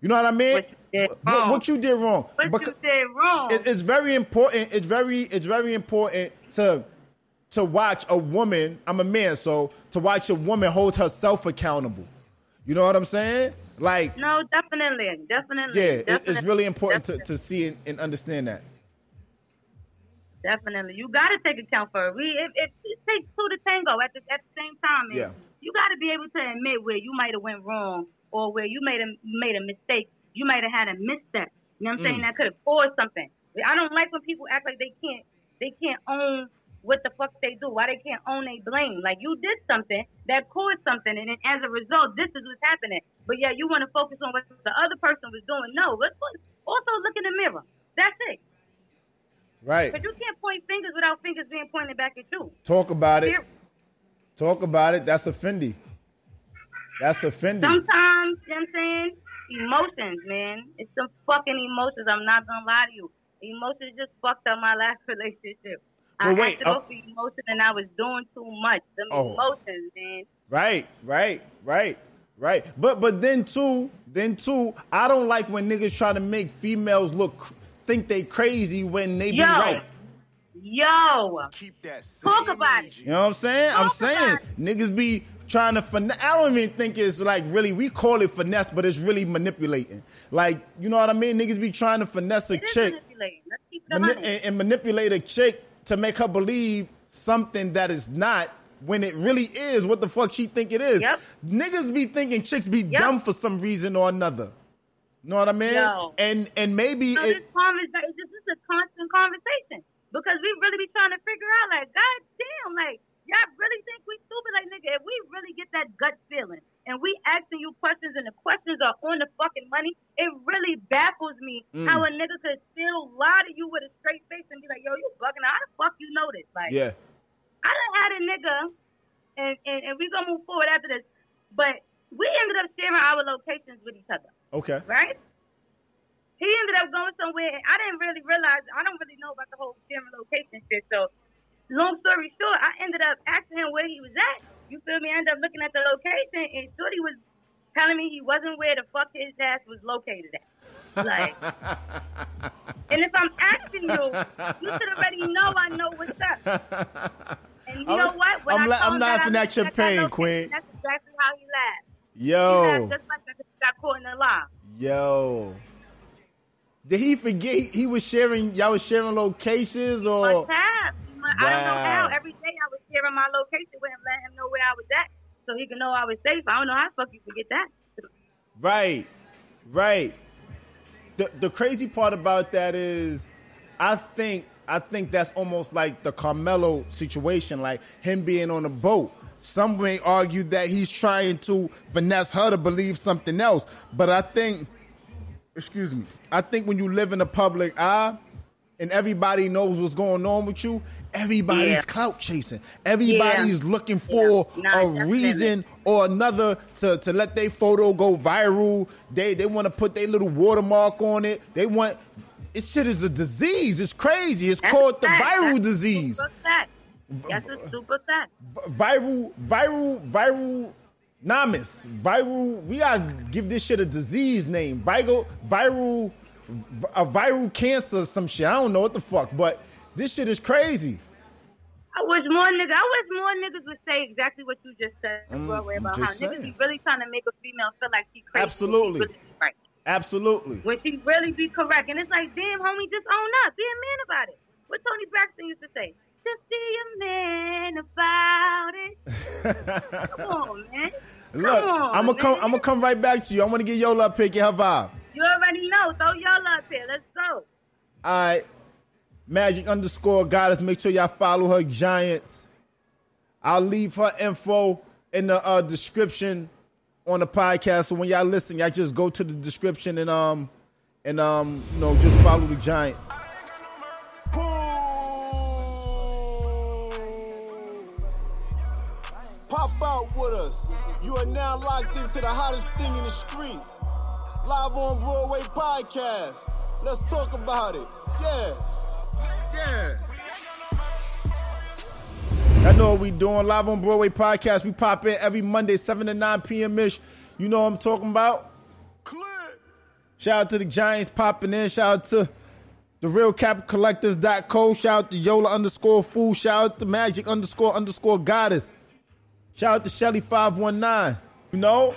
You know what I mean?
What did
What- what you did wrong.
What you did wrong.
it- it's very important. It's very it's very important to to watch a woman. I'm a man, so to watch a woman hold herself accountable. You know what I'm saying? Like
no, definitely, definitely.
yeah, it, it's really important to, to see and, and understand that.
Definitely, you got to take account for it. We it, it, it takes two to tango at the at the same time. And
Yeah.
You got to be able to admit where you might have went wrong or where you made a made a mistake. You might have had a misstep. You know what I'm saying?
Mm.
That could have caused something. I don't like when people act like they can't they can't own what the fuck they do. Why they can't own they blame? Like you did something that caused something, and then as a result, this is what's happening. But yeah, you want to focus on what the other person was doing. No, let's also look in the mirror. That's it.
Right.
But you can't point fingers without fingers being pointed back at you.
Talk about it. Talk about it. That's offending. That's offending.
Sometimes, you know what I'm saying? Emotions, man. It's some fucking emotions. I'm not gonna lie to you. Emotions just fucked up my last [laughs] relationship. I
Well, wait,
acted
uh-
off the emotion and I was doing too much. Them
Oh.
emotions, man.
Right, right, right, right. But but then too, then too, I don't like when niggas try to make females look think they crazy when they be
Yo.
right.
Yo,
Keep that
talk about it.
You know what I'm saying? I'm saying niggas be trying to finesse. I don't even think it's like really. We call it finesse, but it's really manipulating. Like you know what I mean? Niggas be trying to finesse a chick
manipulating. Let's keep it a
mani- and, and manipulate a chick to make her believe something that is not when it really is what the fuck she think it is.
Yep.
Niggas be thinking chicks be
Yep.
dumb for some reason or another. Know what I mean?
Yo.
And and maybe
So
it,
this this is a constant conversation because we really be trying to figure out, like, God damn, like, y'all really think we stupid? Like, nigga, if we really get that gut feeling and we asking you questions and the questions are on the fucking money, it really baffles me
Mm.
how a nigga could still lie to you with a straight face and be like, yo, you bugging. How the fuck you know this? Like,
yeah.
I done had a nigga, and, and, and we gonna move forward after this, but we ended up sharing our locations with each other
Okay.
right? He ended up going somewhere. and I didn't really realize. I don't really know about the whole sharing location shit. So, long story short, I ended up asking him where he was at. You feel me? I ended up looking at the location, and Shorty was telling me he wasn't where the fuck his ass was located at. Like, [laughs] and if I'm asking you, you should already know I know what's up. And you
I'm-
know what? When
I'm
I
la- I'm
I
laughing at your pain, Queen.
That's exactly how he laughed. He
Yo,
laughed just like he got caught in a lie.
yo. Did he forget he- he was sharing? Y'all was sharing locations or?
Must mu- I don't know how. Every day I was sharing my location with him, letting him know where I was at, so he can know I was safe. I don't know how the fuck you forget that.
Right, right. The the crazy part about that is, I think I think that's almost like the Carmelo situation, like him being on a boat. Some may argue that he's trying to finesse her to believe something else, but I think, excuse me, I think when you live in the public eye and everybody knows what's going on with you, everybody's
Yeah.
clout chasing. Everybody's
Yeah.
looking for
Yeah.
A
definitely.
reason or another to, to let their photo go viral. They they want to put their little watermark on it. They want it shit is a disease. It's crazy. It's
That's
called the viral
That's
disease.
That's a super fact.
Viral, viral, viral namus. Viral, we gotta give this shit a disease name. Viral, viral, a viral cancer, some shit. I don't know what the fuck, but this shit is crazy.
I wish more niggas. I wish more niggas would say exactly what you just said,
Mm,
Broadway, about how niggas
saying.
be really trying to make a female feel like she crazy. she
Absolutely.
really right.
Absolutely.
When she really be correct, and it's like, damn, homie, just own up, be a man about it. What Toni Braxton used to say, just be a man about it. [laughs] Come on, man.
Look,
Come on,
I'm gonna come. I'm gonna come right back to you. I want to get Yola get her vibe.
You already know. Throw y'all up here. Let's go.
All right, Magic underscore Goddess. Make sure y'all follow her Giants. I'll leave her info in the uh, description on the podcast. So when y'all listen, y'all just go to the description and um and um you know just follow the Giants.
Pop out with us. You are now locked into the hottest thing in the streets. Live on Broadway podcast. Let's talk about it. Yeah. Yeah.
Y'all know what we doing. Live on Broadway podcast. We pop in every Monday, 7 to 9 p.m. ish. You know what I'm talking about? Shout out to the Giants popping in. Shout out to the real cap collectors.co. Shout out to Yola underscore fool. Shout out to Magic underscore underscore goddess. Shout out to Shelly 519. You know?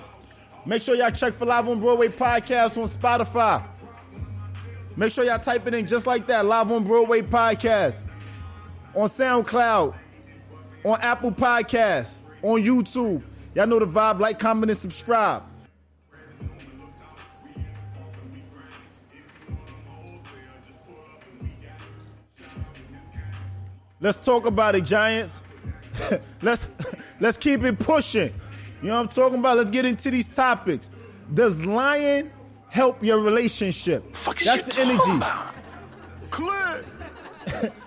Make sure y'all check for Live on Broadway podcast on Spotify. Make sure y'all type it in just like that. Live on Broadway podcast. On SoundCloud. On Apple Podcasts. On YouTube. Y'all know the vibe. Like, comment, and subscribe. Let's talk about it, Giants. [laughs] let's [laughs] let's keep it pushing. You know what I'm talking about? Let's get into these topics. Does lying help your relationship? That's the energy.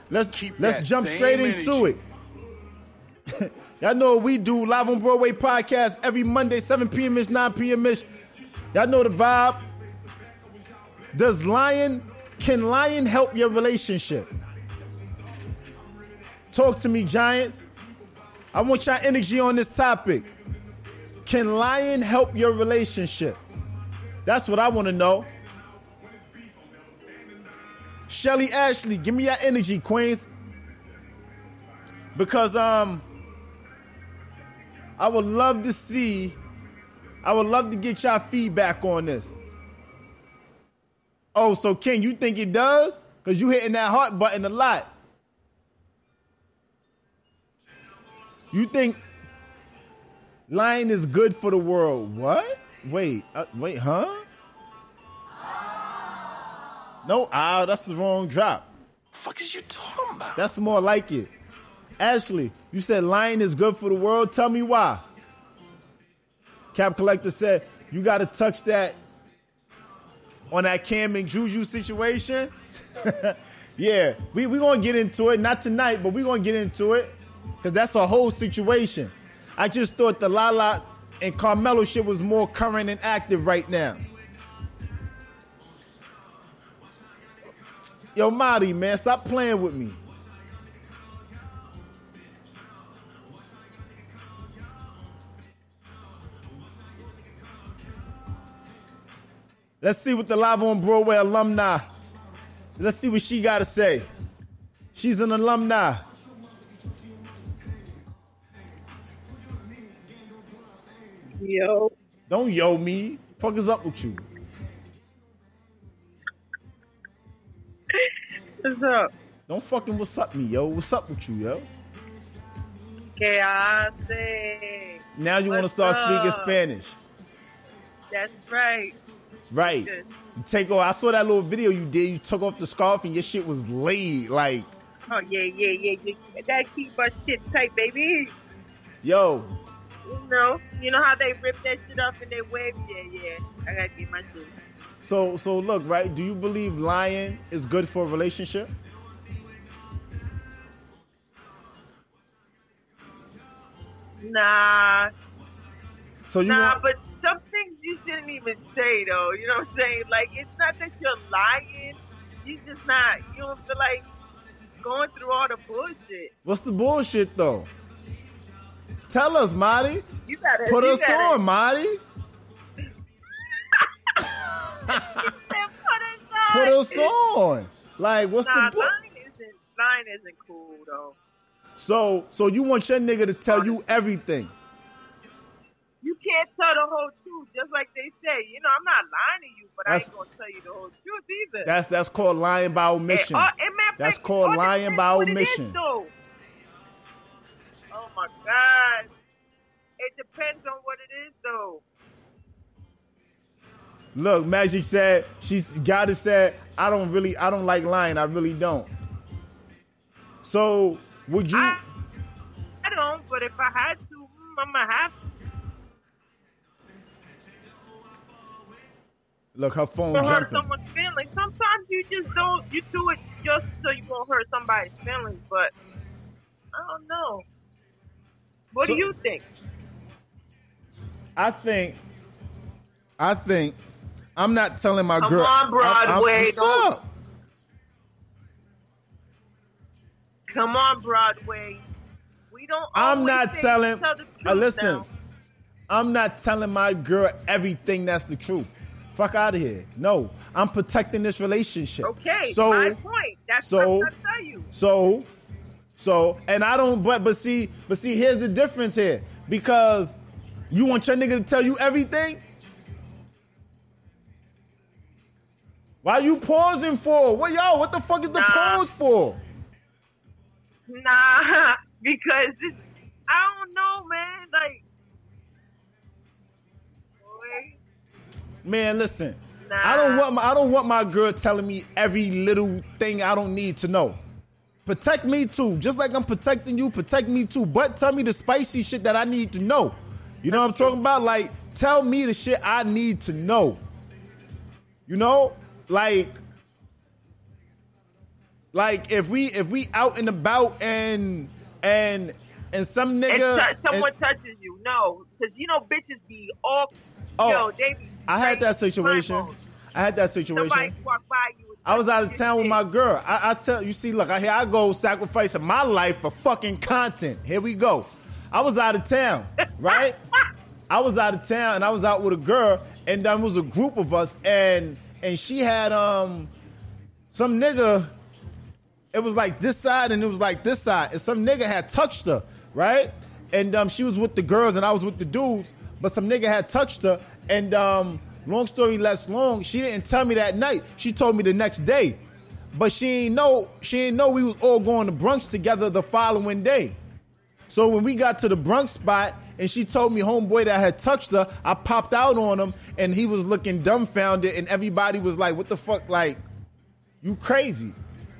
[laughs] let's Keep
let's
jump
same
straight into it. [laughs] Y'all know what we do live on Broadway podcast every Monday, 7 p.m. ish, 9 p.m. ish. Y'all know the vibe. Does lion can lion help your relationship? Talk to me, Giants. I want y'all energy on this topic. Can lion help your relationship? That's what I want to know. Shelly Ashley, give me your energy, Queens. Because um I would love to see I would love to get y'all feedback on this. Oh, so Ken, you think it does? Because you hitting that heart button a lot. You think lying is good for the world? What? Wait, uh, wait, huh? No, ah, that's the wrong drop.
fuck is you talking about?
That's more like it. Ashley, you said lying is good for the world. Tell me why. Cap Collector said you got to touch that on that Cam and Juju situation. [laughs] yeah, we we gonna get into it. Not tonight, but we gonna get into it because that's a whole situation. I just thought the Lala and Carmelo shit was more current and active right now. Yo, Marty, man, stop playing with me. Let's see what the Live on Broadway alumni. Let's see what she got to say. She's an alumni.
Yo.
Don't yo me. Fuck is up with you?
What's up?
Don't fucking what's up me, yo. What's up with you, yo?
¿Qué hace?
Now you want to start speaking? Spanish.
That's right.
Right.
Good.
You take off. I saw that little video you did. You took off the scarf and your shit was laid. Like,
Oh yeah, yeah, yeah, yeah. Gotta keep our shit tight, baby.
yo,
You know, you know how they rip that shit off and they wave. Yeah, yeah. I gotta keep my shit.
So so look, right? Do you believe lying is good for a relationship?
Nah,
So you
nah.
want,
But some things you shouldn't even say though. You know what I'm saying? Like it's not that you're lying. You just not. You don't feel like going through all the bullshit.
what's the bullshit though? Tell us, Marty.
You gotta
Put
you
us
gotta,
on, Marty. Put us on. Like, what's
Nah,
the bu-
lying isn't isn't cool though.
so so you want your nigga to tell you everything?
You can't tell the whole truth, just like they say. You know, I'm not lying to you, but
That's-
I ain't gonna tell you the whole truth either.
That's that's called lying by omission.
Uh,
That's called lying by
what it is,
omission.
My god! It depends on what it is, though.
Look, Magic said she's gotta said I don't really I don't like lying. I really don't. So would you?
I, I don't, but if I had to, mm, I'm gonna have to.
Look, her phone
to hurt
jumping.
someone's feelings. Sometimes you just don't. You do it just so you won't hurt somebody's feelings. But I don't know. What
So-
do you think?
I think. I think. I'm not telling my
Come
girl.
on,
I'm- I'm-
Broadway,
what's
don't-
up?
Come on, Broadway. We don't.
I'm not telling.
Tell the truth
uh, listen,
now.
I'm not telling my girl everything that's the truth. Fuck out of here. No, I'm protecting this relationship.
Okay,
So,
my point. That's
so-
what I tell you.
So, so, and I don't. But but see, but see, here's the difference here because you want your nigga to tell you everything. Why you pausing for? What y'all? What the fuck is the
Nah.
pause for?
Nah, [laughs] because it's, I don't know, man. Like, boy,
Man, listen.
Nah.
I don't want my I don't want my girl telling me every little thing I don't need to know. Protect me too, just like I'm protecting you. Protect me too, but tell me the spicy shit that I need to know. You know what I'm talking about? Like, tell me the shit I need to know. You know, like, like if we if we out and about and and and some nigga,
tou- someone
and-
touches you, no, because you know bitches be all.
Oh,
yo,
I had that situation. I had that situation.
Somebody walk by you.
I was out of town with my girl. I, I tell you, see, look, I here I go sacrificing my life for fucking content. Here we go. I was out of town, [laughs] right? I was out of town and I was out with a girl, and there was a group of us, and and she had um some nigga. It was like this side and it was like this side, and some nigga had touched her, right? And um, she was with the girls and I was with the dudes, but some nigga had touched her, and um, long story less long, she didn't tell me that night. She told me the next day, but she ain't know she ain't know we was all going to Bronx together the following day. So when we got to the Bronx spot and she told me homeboy that had touched her, I popped out on him and he was looking dumbfounded and everybody was like, "What the fuck? Like, you crazy?"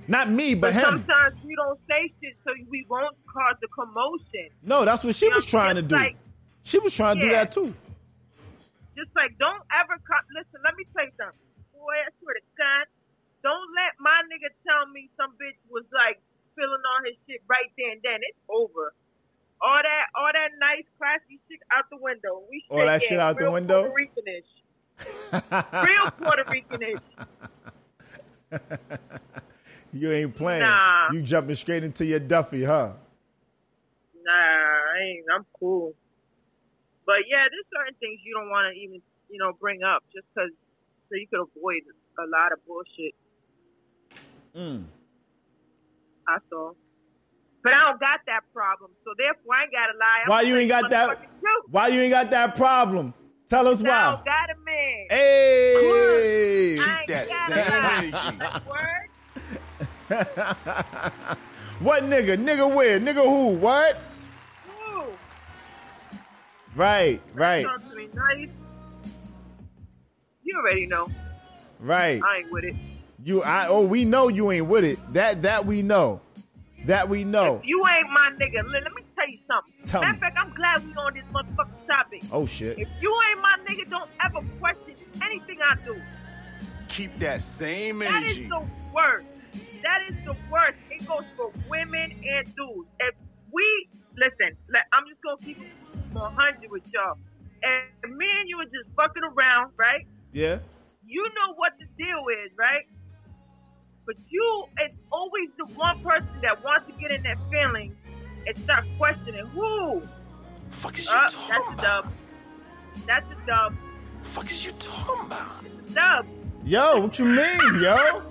Not me, but,
But
him.
sometimes we don't say shit so we won't cause the commotion.
No, that's what she
You know,
was trying to do.
like-
she was trying to do that too.
Just like, don't ever co- listen. Let me tell you something, boy. I swear to God, don't let my nigga tell me some bitch was like feeling on his shit right there and then. It's over. All that, all that nice, classy shit out the window. We
All that shit out the
real
window?
Puerto Ricanish. real Puerto Ricanish. [laughs]
You ain't playing.
Nah.
You jumping straight into your Duffy, huh?
Nah, I ain't. I'm cool. But yeah, there's certain things you don't want to even, you know, bring up just because so you could avoid a lot of bullshit.
Mm.
That's all. But I don't got that problem, so therefore I ain't gotta lie. I'm
Why you ain't got that? Why you ain't got that problem? Tell us
I
why.
don't got a man.
Hey.
I ain't
that same energy. [laughs]
What nigga? Nigga where? Nigga who? What?
Ooh.
Right, right,
Talk nice. You already know.
right.
I ain't with it.
You, I, oh, we know you ain't with it. That, that we know. That we know.
You ain't my nigga. Let, let me tell you something.
Tell
Matter
me.
of fact, I'm glad we on this motherfucking topic.
Oh shit.
If you ain't my nigga, don't ever question anything I do.
Keep that same energy.
That is the worst. That is the worst. It goes for women and dudes. If we listen, like, I'm just gonna keep it 100 with y'all. And me and you were just fucking around, right?
Yeah.
You know what the deal is, right? But you, it's always the one person that wants to get in that feeling and start questioning who.
Fuck is you
Uh,
talking
that's a
about?
dub. That's a dub.
Fuck is you talking about?
It's a dub.
Yo, what you mean, yo?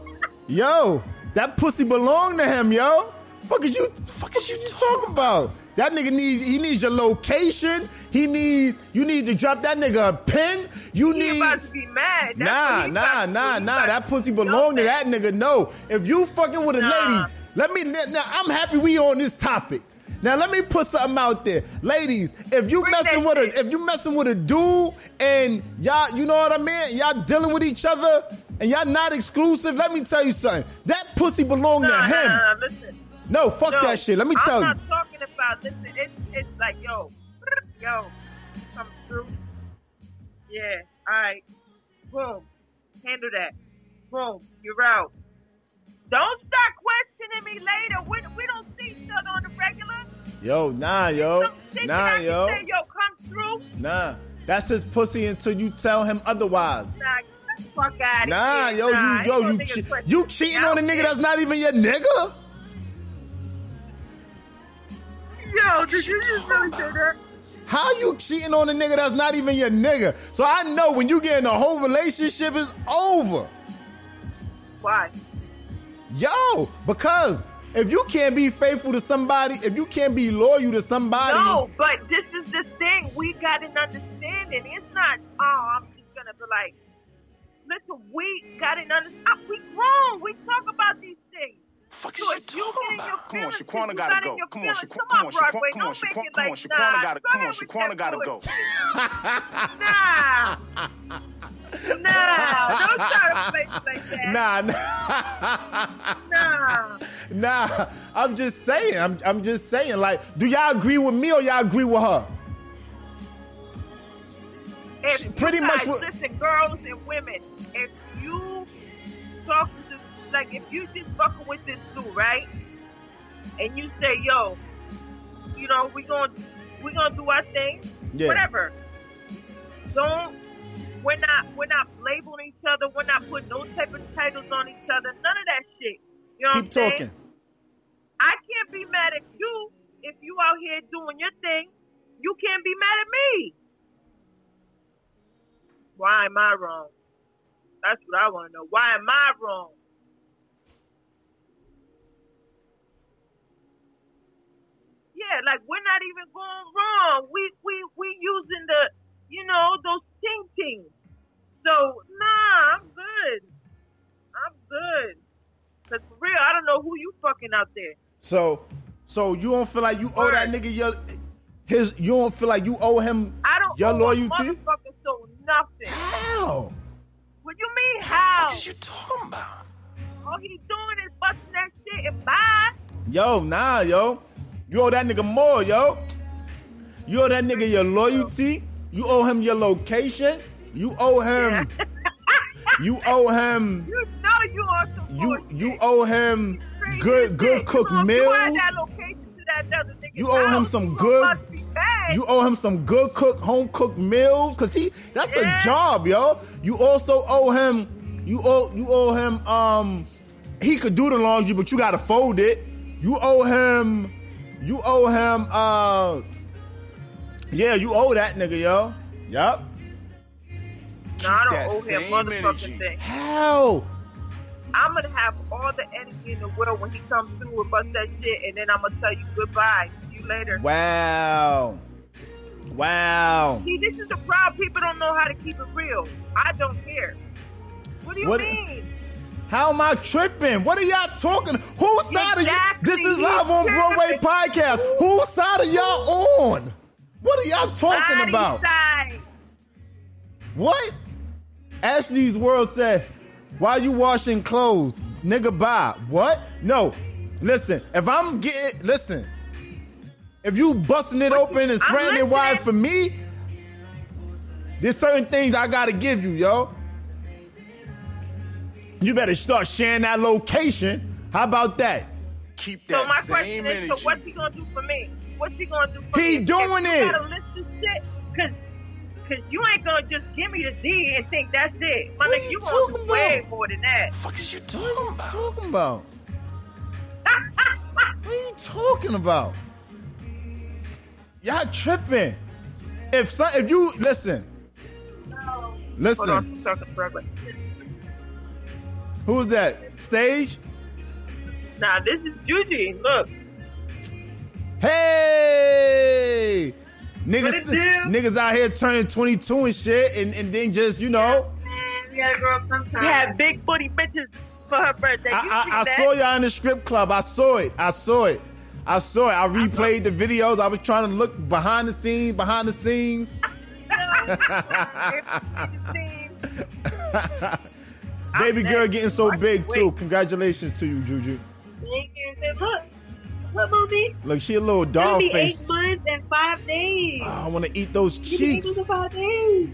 Yo, that pussy belong to him, yo. Fuck is you? Fuck is you talking about? That nigga needs. He needs your location. He needs. You need to drop that nigga a pin. You
He
need.
about to be mad. That's
Nah, nah, nah, nah. That pussy belong to that nigga. No. If you fucking with the
Nah.
ladies, let me. Now I'm happy we on this topic. Now let me put something out there, ladies. If you
Bring
messing with a, if you messing with a dude and y'all, you know what I mean, y'all dealing with each other and y'all not exclusive. Let me tell you something. That pussy belong to him.
nah, nah, listen.
No, fuck
No,
that shit. Let me
I'm
tell you.
Not talking about listen. It's it's like yo, yo, come through. Yeah, all right. Boom, handle that. Boom, you're out. Don't start questioning me later. We, we don't see each other on the regular.
Yo, nah, yo, nah,
that I can
yo,
Say, yo, come through.
nah. That's his pussy until you tell him otherwise.
Nah, fuck out of
Nah,
here.
yo,
nah,
you, yo, you, che- you cheating on a nigga that's not even your nigga.
Yo, did you just really say that?
How you cheating on a nigga that's not even your nigga? So I know when you get in a whole relationship is over.
Why?
Yo, because if you can't be faithful to somebody, if you can't be loyal to somebody,
No, but this is the thing. We got an understanding. It's not, oh, I'm just going to be like, listen, we got an understanding. Ah, we grown. We talk about these.
Fuck
you get in your
Come on, Shaquana gotta go. Come on, Shaquana.
come on,
Shaquana. Come on, Shaquana. Come on, Shaquana gotta. Come on, Shaquana gotta go. [laughs]
Nah. nah. Don't try to play like that.
nah, nah,
Nah.
nah. I'm just saying. I'm, I'm just saying. Like, do y'all agree with me or y'all agree with her?
If
She- pretty much
listen, girls and women, if you talk like, if you just fucking with this dude, right? And you say, yo, you know, we gonna, we gonna do our thing,
Yeah.
whatever. Don't, we're not, we're not labeling each other. We're not putting no type of titles on each other. None of that shit. You know
Keep
what I'm saying?
talking.
I can't be mad at you if you out here doing your thing. You can't be mad at me. Why am I wrong? That's what I want to know. Why am I wrong? Yeah, like we're not even going wrong. We we we using the, you know, those ting tings. So nah, I'm good. I'm good. Cause for real, I don't know who you fucking out there.
So, so you don't feel like you owe that nigga your his. You don't feel like you owe him
I don't
your
owe a
loyalty.
motherfucker so nothing.
How?
What you mean how?
What you talking about?
All he's doing is busting that shit and bye.
Yo, nah, yo. You owe that nigga more, yo. You owe that nigga your loyalty. You owe him your location. You owe him. [laughs] you owe him.
You know you some
You you owe him good good cooked
You
meals.
that location to that
You owe him some good.
must be bad.
You owe him some good cooked home cooked meals because he that's
Yeah.
a job, yo. You also owe him. You owe you owe him. Um, he could do the laundry, but you gotta fold it. You owe him. You owe him. Uh, yeah, you owe that nigga, yo. Yup.
no, I don't owe him motherfucking
energy.
thing.
How?
I'm gonna have all the energy in the world when he comes through and bust that shit, and then I'm gonna tell you goodbye. See you later.
Wow. Wow.
See, this is the problem. People don't know how to keep it real. I don't care. What do you
What-
mean?
How am I tripping? What are y'all talking? Whose side are you?
Exactly.
This is live on Broadway podcast. Whose side are y'all on? What are y'all talking
Body
about?
side.
What? Ashley's world said, "Why you washing clothes, nigga? Bye." What? No. Listen, if I'm getting, listen, if you busting it open and spreading it wide for me, there's certain things I gotta give you, yo. You better start sharing that location. How about that?
Keep that So
my
same
question is, so what's he gonna do for me? What's he gonna do for
He
me?
He doing
if you
it.
Gotta list this shit, cause, cause you ain't gonna just give me the D and think that's it. My
What
nigga,
you
you gonna do
talking
way more than that.
The fuck is you talking about?
Talking about? [laughs] What are you talking about? Y'all tripping. If some, if you listen,
Hold
listen. Who's that? Stage?
Nah, this is Juji. Look,
Hey, niggas,
What it do?
niggas out here turning 22 and shit, and, and then just you know,
You gotta grow up sometime.
we had big booty bitches for her birthday. You
I, I, I saw y'all in the strip club. I saw it. I saw it. I saw it. I replayed the videos. I was trying to look behind the scenes, behind the scenes. [laughs] [laughs] Baby girl getting so big too. Congratulations to you, Juju.
Thank you. Look, look, movie.
Look, she a little doll face.
eight months and five days.
Ah, I want to eat those
eat
cheeks.
this five days.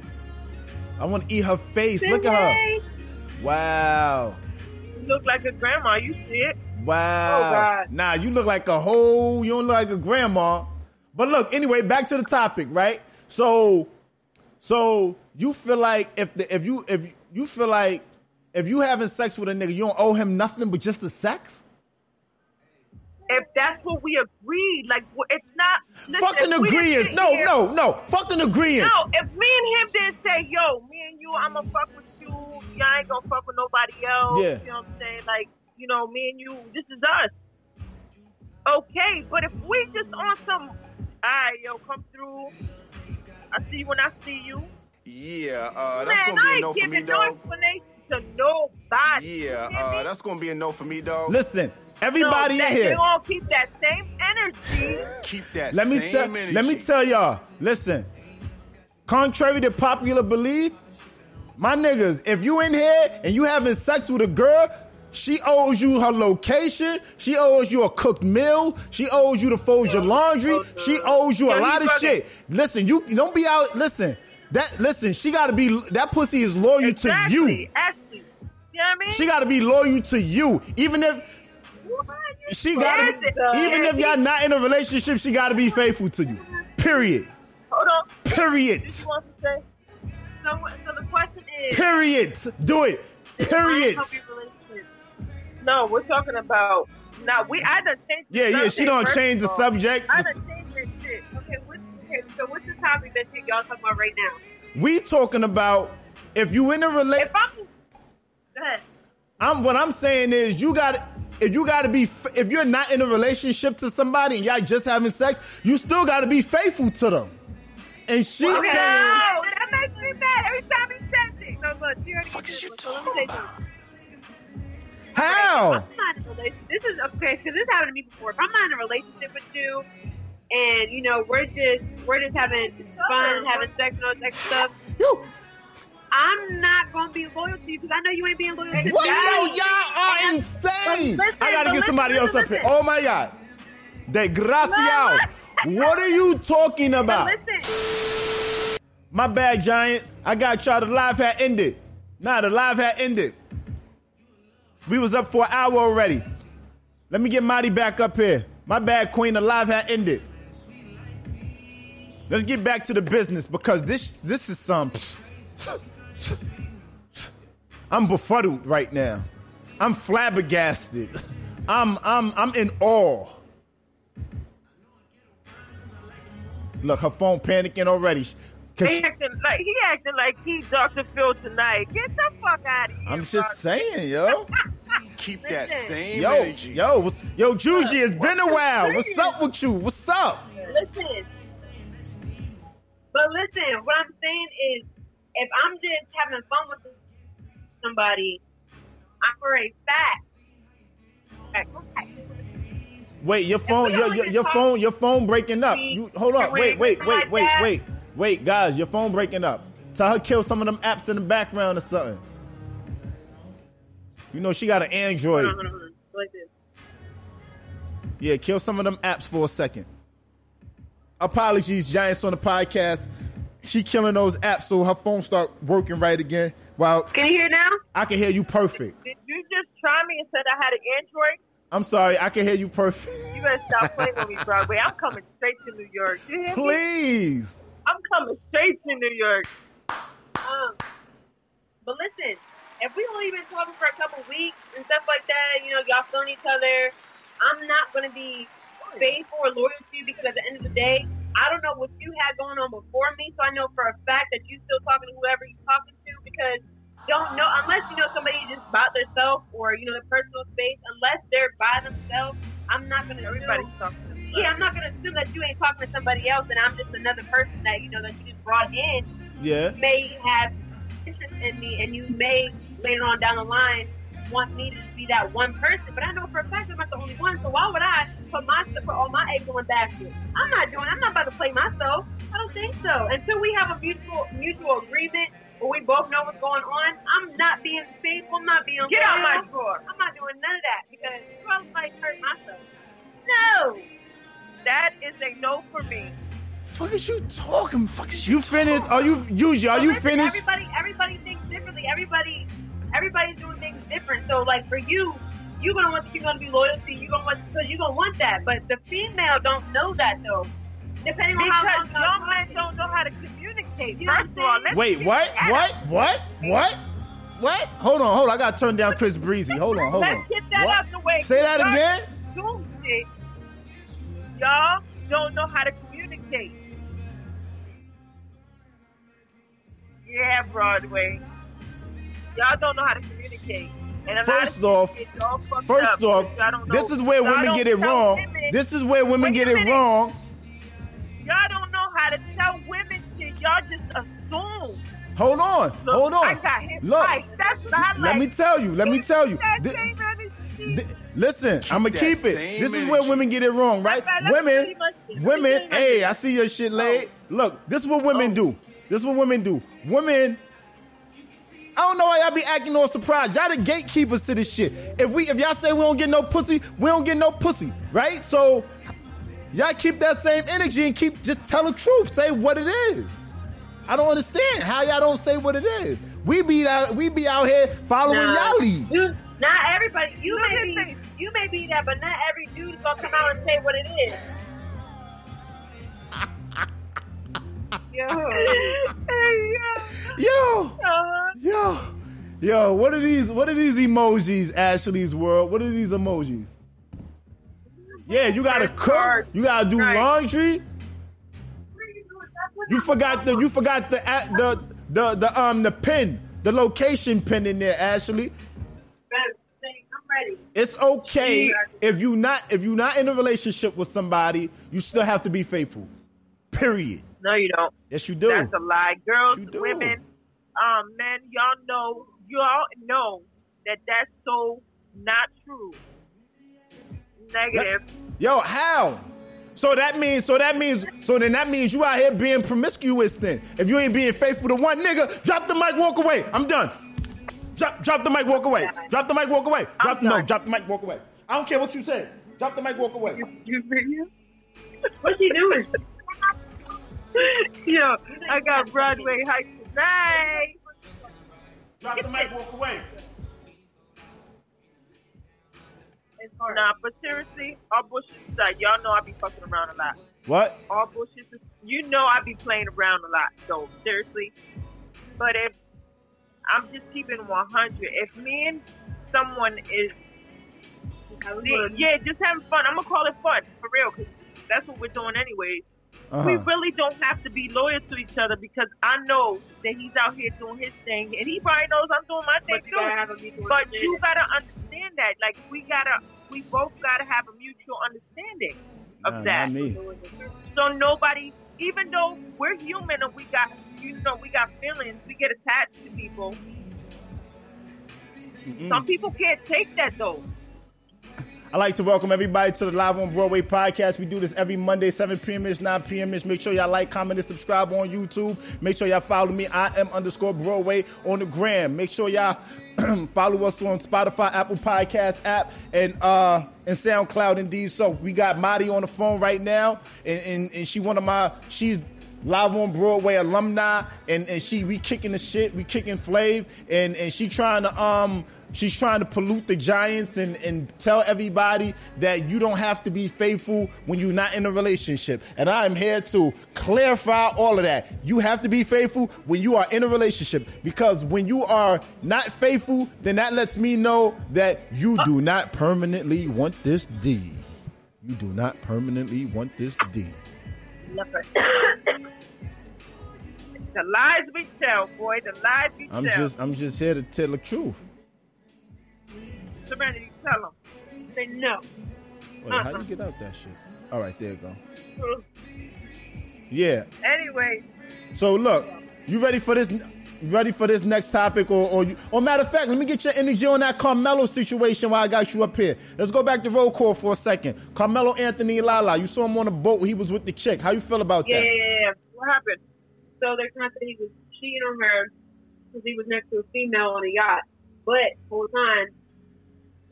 I want to eat her face. Look at her. Wow.
You look like a grandma. You see it?
Wow.
Oh, God.
Nah, you look like a whole, you don't look like a grandma. But look, anyway, back to the topic, right? So, so you feel like if the, if you if you feel like if you having sex with a nigga, you don't owe him nothing but just the sex.
If that's what we agreed, like it's not. Listen,
Fucking
if we didn't
agreeance.
sit
No,
here-
no, no. Fucking agreeance.
No, if me and him didn't say, yo, me and you, I'ma fuck with you, y'all ain't gonna fuck with nobody else.
Yeah.
You know what I'm saying? Like, you know, me and you, this is us. Okay, but if we just on some, alright, yo, come through. I see you when I see you.
Yeah, uh, that's
Man,
gonna be
I
a
ain't
no for me,
giving no
dog.
explanation to nobody.
Yeah, uh, that's gonna be a no for me, dog.
Listen, everybody
so
in
that, They
here.
gonna keep that same energy. [laughs]
Keep that
Let me tell.
energy.
Let me tell y'all. Listen. Contrary to popular belief, my niggas, if you in here and you having sex with a girl, she owes you her location. She owes you a cooked meal. She owes you to fold your laundry. She owes you a lot of shit. Listen, you you don't be out. Listen, that listen. She got to be. That pussy is loyal
exactly.
to you.
Ashley. You know what I mean?
She got to be loyal to you, even if. She got to be, even if y'all not in a relationship, she got to be faithful to you. Period.
Hold on.
Period.
You want to say?
So, so the question is,
Period. Do it. Period.
No, we're talking about. Now we I done changed.
Yeah, yeah. She don't change the subject.
I done changed so what's the topic that you, y'all talking about right now?
We talking about if you in a
relationship. I'm, go ahead.
I'm what I'm saying is you got if you got to be if you're not in a relationship to somebody and y'all just having sex, you still got to be faithful to them. And she's
no, that makes me mad every time he says it. No, look, she
Fuck is you
so
talking about?
something.
how?
I'm not in a relationship. This is okay because this happened to me before. If I'm not in a relationship with you, and you know we're just we're just having fun, having sex, and all that stuff,
You,
I'm not gonna be loyal to you because I know you ain't being loyal to
what?
me.
Yo, y'all are insane.
Listen,
I gotta get somebody
listen,
else up here. Oh my god, desgraciado. What are you talking about? My bad, Giants. I got y'all. The live had ended. Nah, the live had ended. We was up for an hour already. Let me get Marty back up here. My bad, Queen. The live had ended. Let's get back to the business because this this is some. I'm befuddled right now. I'm flabbergasted. I'm I'm I'm in awe. Look, her phone panicking already.
He acting like he acting like he Dr. Phil tonight. Get the fuck out of here.
I'm just
bro.
saying, yo. [laughs]
Keep that same
Yo,
energy.
yo, what's, yo, Juji, it's been a while. What's up with you? What's up?
Listen. But listen, what I'm saying is, if I'm just having fun with somebody, I'm for a fact.
Wait, your phone, your, your, your phone, your phone breaking up. You hold on,
we
wait, wait, wait, wait, wait, wait, guys, your phone breaking up. Tell her kill some of them apps in the background or something. You know she got an Android.
Hold on, hold on, hold on. Like.
Yeah, kill some of them apps for a second. Apologies, Giants on the podcast. She killing those apps so her phone start working right again. Wow,
Can you hear now?
I can hear you perfect.
Did you just try me and said I had an Android?
I'm sorry, I can hear you perfect.
You better stop playing with me, Broadway. I'm coming straight to New York. You hear me?
Please.
I'm coming straight to New York.
Um, but listen, if we only been talking for a couple weeks and stuff like that, you know, y'all feeling each other, I'm not going to be faithful or loyal to you because at the end of the day, I don't know what you had going on before me, so I know for a fact that you still talking to whoever you're talking to because don't know unless you know somebody just about themselves or you know their personal space. Unless they're by themselves, I'm not going to.
Everybody's talking to.
Yeah, I'm not going to assume that you ain't talking to somebody else and I'm just another person that you know that you just brought in
Yeah.
may have interest in me, and you may later on down the line want me to be that one person. But I know for a fact I'm not the only one. So why would I put my put all my eggs in one basket? I'm not doing. I'm not about to play myself. I don't think so. Until we have a mutual mutual agreement where we both know what's going on, I'm not being faithful. I'm not being
Get out my drawer.
I'm not doing none of that because I was like hurt myself. No.
That is a no for me.
Fuck is you talking? Fuck is you finished? Are you usually? Are
But
you
listen,
finished?
Everybody, everybody thinks differently. Everybody, everybody's doing things different. So, like for you, you're gonna want you're gonna be loyal to. you're gonna want because you're gonna want that. But the female don't know that though. Depending on how
Because
long
young men don't know how to communicate.
You
First of all, let's
Wait,
get
what? What? What? What? What? Hold on, hold on. I gotta turn down Chris Breezy. Hold on, hold
Let's
on.
get that
What?
out the way.
Say that again.
doing shit. Y'all don't know how to communicate. Yeah, Broadway. Y'all don't know how to communicate. And
First off,
gets all fucked
First
up
off,
because y'all don't
this is where
y'all
women get it wrong.
women-
This is where women get
a
it wrong.
Y'all don't know how to tell women shit. Y'all just assume.
Hold on,
Look,
hold on.
I got his
Look,
right. That's what I like.
let me tell you. Let me tell you.
That
Thi-
same energy.
Th- Listen, I'm gonna keep it.
same
This is where women get it wrong, right?
Let me- let me
Women, women. Hey, I see your shit laid. Look, this is what women do. This is what women do. Women. I don't know why y'all be acting all surprised. Y'all the gatekeepers to this shit. If we, if y'all say we don't get no pussy, we don't get no pussy, right? So y'all keep that same energy and keep just tell the truth. Say what it is. I don't understand how y'all don't say what it is. We be out, we be out here following
Nah.
y'all lead.
You, not everybody. You
Look
may
at
be, you may be that, but not every dude is gonna come out and say what it is.
Yo. yo.
Yo.
Uh-huh.
Yo, yo, what are these? What are these emojis, Ashley's world? What are these emojis? Yeah, you gotta cook. You gotta do laundry. You forgot the. You forgot the at the the the um the pin, the location pin in there, Ashley.
I'm ready.
It's okay if you not if you not in a relationship with somebody, you still have to be faithful. Period.
No, you don't.
Yes, you do.
That's a lie. Girls,
You
women, um, men, y'all know, y'all know that that's so not true. Negative.
Yo, how? So that means, so that means, so then that means you out here being promiscuous then. If you ain't being faithful to one nigga, drop the mic, walk away. I'm done. Drop, drop the mic, walk away. Drop the mic, walk away. Drop, no, drop the mic, walk away. I don't care what you say. Drop the mic, walk away.
You video?
What's he doing? [laughs]
Yo, I got Broadway Heights tonight.
Drop the mic, walk away.
Nah, but seriously, all bullshit aside, y'all know I be fucking around a lot.
What?
All bullshit, is- you know I be playing around a lot. So seriously, but if I'm just keeping 100, if me and someone is yeah, just having fun. I'm gonna call it fun for real, because that's what we're doing anyways. We
Uh-huh.
really don't have to be loyal to each other because I know that he's out here doing his thing, and he probably knows I'm doing my thing
But you gotta
too. But you gotta understand that that. Like we gotta, we both gotta have a mutual understanding of
Nah,
that.
not me.
So nobody, even though we're human and we got, you know, we got feelings, we get attached to people.
Mm-mm.
Some people can't take that though.
I'd like to welcome everybody to the Live on Broadway podcast. We do this every Monday, 7 p.m. ish, 9 p.m. ish. Make sure y'all like, comment, and subscribe on YouTube. Make sure y'all follow me. I am underscore Broadway on the gram. Make sure y'all [clears throat] follow us on Spotify, Apple Podcast app, and uh and SoundCloud. Indeed, so we got Madi on the phone right now, and, and, and she one of my she's live on Broadway alumni, and, and she we kicking the shit, we kicking Flav, and and she trying to um she's trying to pollute the Giants and and tell everybody that you don't have to be faithful when you're not in a relationship. And I am here to clarify all of that. You have to be faithful when you are in a relationship because when you are not faithful, then that lets me know that you do not permanently want this D. You do not permanently want this D. [coughs]
the lies we tell, boy, the lies we
I'm
tell.
just I'm just here to tell the truth.
Serenity, tell them. Say no.
Wait, how do you uh-uh. get out that shit? All right, there you go. Yeah.
Anyway,
So look, you ready for this? Ready for this next topic, or or, you, or matter of fact, let me get your energy on that Carmelo situation while I got you up here. Let's go back to roll call for a second. Carmelo Anthony Lala, you saw him on a boat. He was with the chick. How you feel about
Yeah,
that?
yeah, yeah, yeah. What happened? So they're trying to say he was cheating on her because he was next to a female on a yacht. But whole time,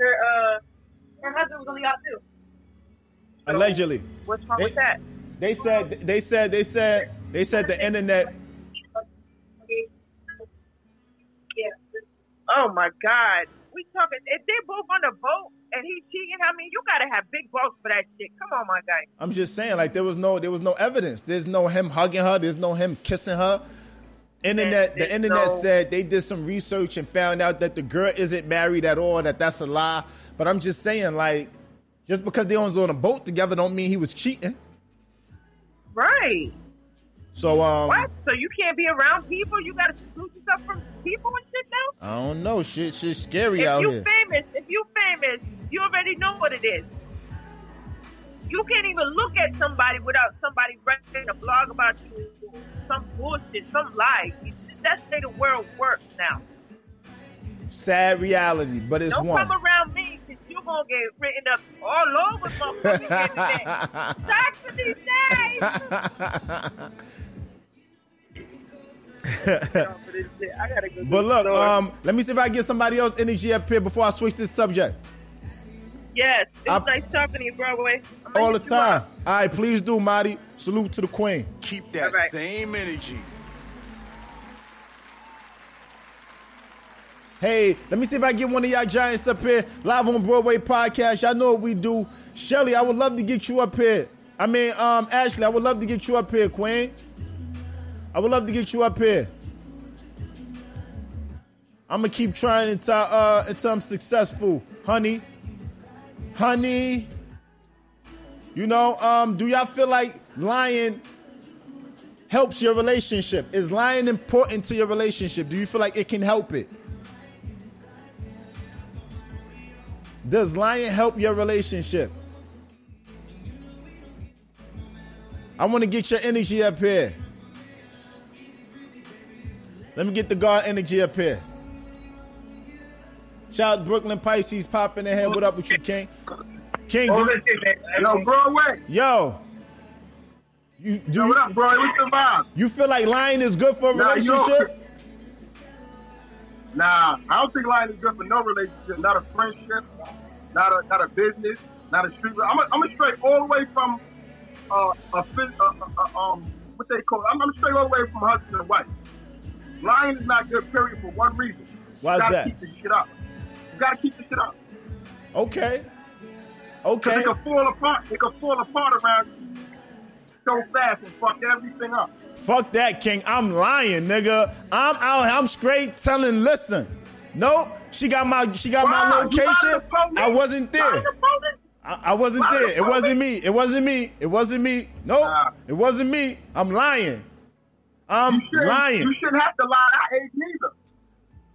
her uh, her husband was on the yacht too.
Allegedly.
what's wrong
They-
with that?
They said they said they said they said the internet.
Yeah.
Oh my God. We talking if they're both on the boat and he cheating, I mean you gotta have big balls for that shit. Come on, my guy.
I'm just saying, like there was no there was no evidence. There's no him hugging her. There's no him kissing her. Internet, the internet
no-
said they did some research and found out that the girl isn't married at all. That that's a lie. But I'm just saying, like, just because they was on a boat together, don't mean he was cheating.
Right.
So um,
what? So you can't be around people? You gotta exclude yourself from people and shit now?
I don't know. Shit, shit's scary
if
out
you
here.
famous, if you famous, you already know what it is. You can't even look at somebody without somebody writing a blog about you, some bullshit, some lie. That's the way the world works now.
Sad reality, but it's
Don't
one.
come around me because you're going to get written up all over motherfucking internet. [laughs] Saxony days. [laughs] I gotta go.
But look, um, let me see if I can get somebody else energy up here before I switch this subject.
Yes, it was
I-
nice talking to you, Broadway. I'm
All the
hit you up.
time. All right, please do, Marty. Salute to the queen.
Keep that
All right.
same energy.
Hey, let me see if I get one of y'all giants up here live on Broadway podcast. Y'all know what we do. Shelly, I would love to get you up here. I mean, um, Ashley, I would love to get you up here, Queen. I would love to get you up here. I'm gonna keep trying until uh until I'm successful, honey. Honey. You know, um, do y'all feel like lying helps your relationship? Is lying important to your relationship? Do you feel like it can help it? Does lying help your relationship? I want to get your energy up here. Let me get the guard energy up here. Shout out Brooklyn Pisces popping in here. What up with you, King? King,
Oh,
do,
listen, man. Yo, Broadway.
yo, you do
Yo, what up, bro? What's the vibe?
you feel like lying is good for a
Nah,
relationship?
Nah, I don't think lying is good for no relationship. Not a friendship, not a not a business, not a street. I'm a, I'm a straight all the way from uh, a, phys- uh, uh, uh, um what they call. It. I'm, I'm straight all the way from husband and wife. Lying is not good. Period. For one reason. Why is
that?
Keep this shit up. Gotta keep this shit up.
Okay. Okay.
It can fall apart. It can fall apart around you so fast and fuck everything up.
Fuck that, King. I'm lying, nigga. I'm out. I'm straight telling. Listen, nope. She got my. She got my
Wow, you
location.
lying to police?
I wasn't there. I, I wasn't there. It wasn't me. It wasn't me. It wasn't me. Nope.
Nah.
It wasn't me. I'm lying. I'm
You
lying.
You shouldn't have to lie I age neither.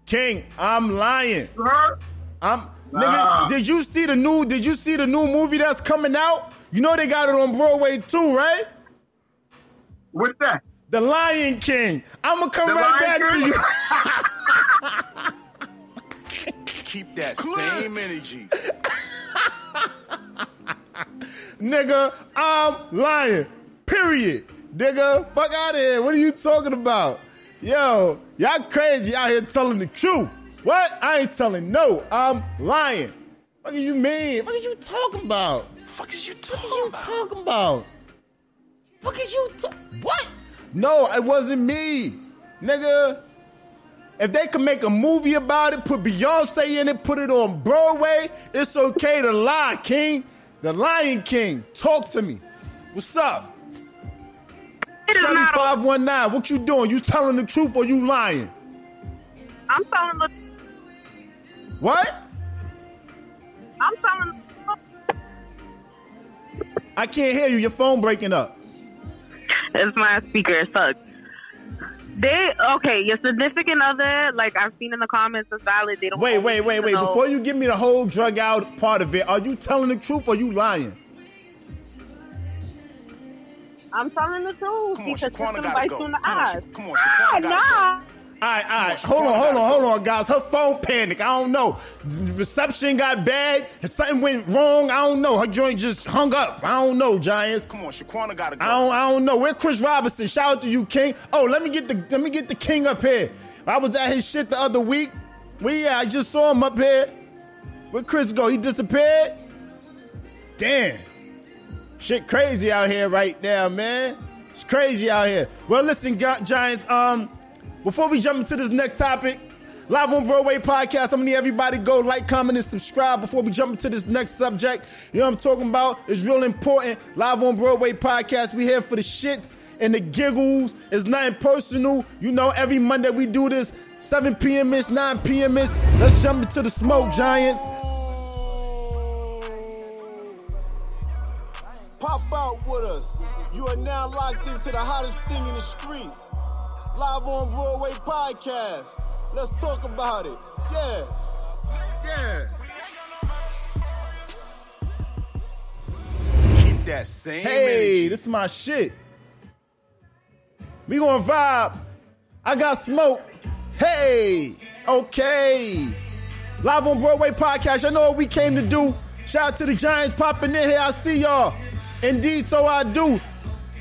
King, I'm lying.
You heard?
I'm
Nah.
nigga. Did you see the new? Did you see the new movie that's coming out? You know they got it on Broadway too, right?
What's that?
The Lion King. I'm gonna come
The
right
Lion
back
King?
to you. [laughs]
Keep that same energy.
nigga, I'm lying. Period. Nigga, fuck out of here. What are you talking about? Yo, y'all crazy out here telling the truth. What? I ain't telling no. I'm lying. What are you mean? What are you talking about?
Fuck is you talking about?
What
talking
are you talking about? What is you ta- What? No, it wasn't me. Nigga. If they could make a movie about it, put Beyonce in it, put it on Broadway, it's okay to lie, King. The Lion King. Talk to me. What's up?
It is
7519. What you doing? You telling the truth or you lying?
I'm telling the.
What?
I'm telling.
I can't hear you. Your phone breaking up.
It's my speaker. It sucks. They okay. Your significant other, like I've seen in the comments, is valid. They don't.
Wait, wait, wait, wait.
know-
Before you give me the whole drug out part of it, are you telling the truth or you lying?
I'm telling the truth
Come on,
because
Shaquana
system bites
go.
you in the
Come on,
eyes.
Come on,
ah,
gotta
nah.
All right, all right. Hold on, hold on, hold on, guys. Her phone panic. I don't know. The reception got bad. Something went wrong, I don't know. Her joint just hung up. I don't know, Giants.
Come on, Shaquana gotta go.
I don't, I don't know. Where Chris Robinson? Shout out to you, King. Oh, let me get the let me get the King up here. I was at his shit the other week. Well, yeah, I just saw him up here. Where Chris go? He disappeared. Damn, shit crazy out here right now, man. It's crazy out here. Well, listen, Giants. Um, before we jump into this next topic, live on Broadway podcast. I'm gonna need everybody go like, comment, and subscribe before we jump into this next subject. You know what I'm talking about? It's real important. Live on Broadway podcast. We here for the shits and the giggles. It's nothing personal. You know, every Monday we do this. 7 p.m. ish, 9 p.m. ish. Let's jump into the smoke, Giants.
Pop out with us. You are now locked into the hottest thing in the streets. Live on Broadway podcast. Let's talk about it. Yeah.
Yeah.
Keep that same
Hey,
energy.
this is my shit. We gonna vibe. I got smoke. Hey, okay. Live on Broadway podcast. I know what we came to do. Shout out to the Giants popping in here. I see y'all. Indeed, so I do.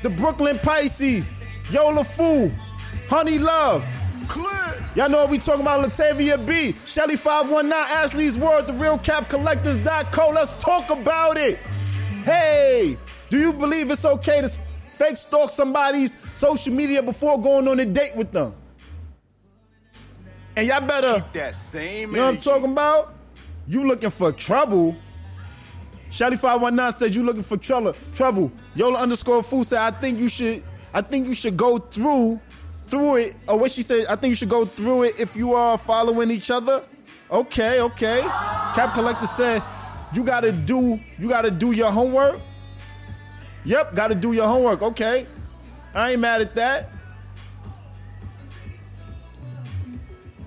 The Brooklyn Pisces. Yola Fool. Honey Love.
Clear.
Y'all know what we talking about, Latavia B, Shelly 519, Ashley's World, the realcapcollectors.co. Let's talk about it. Hey, do you believe it's okay to fake stalk somebody's social media before going on a date with them? And y'all better, keep
That same
you know what I'm talking about? You looking for trouble. Shelly 519 said you looking for trouble. Trouble. Yola underscore fool said, I think you should, I think you should go through through it. Or what she said, I think you should go through it if you are following each other. Okay, okay. Cap Collector said, you gotta do, you gotta do your homework. Yep, gotta do your homework. Okay. I ain't mad at that.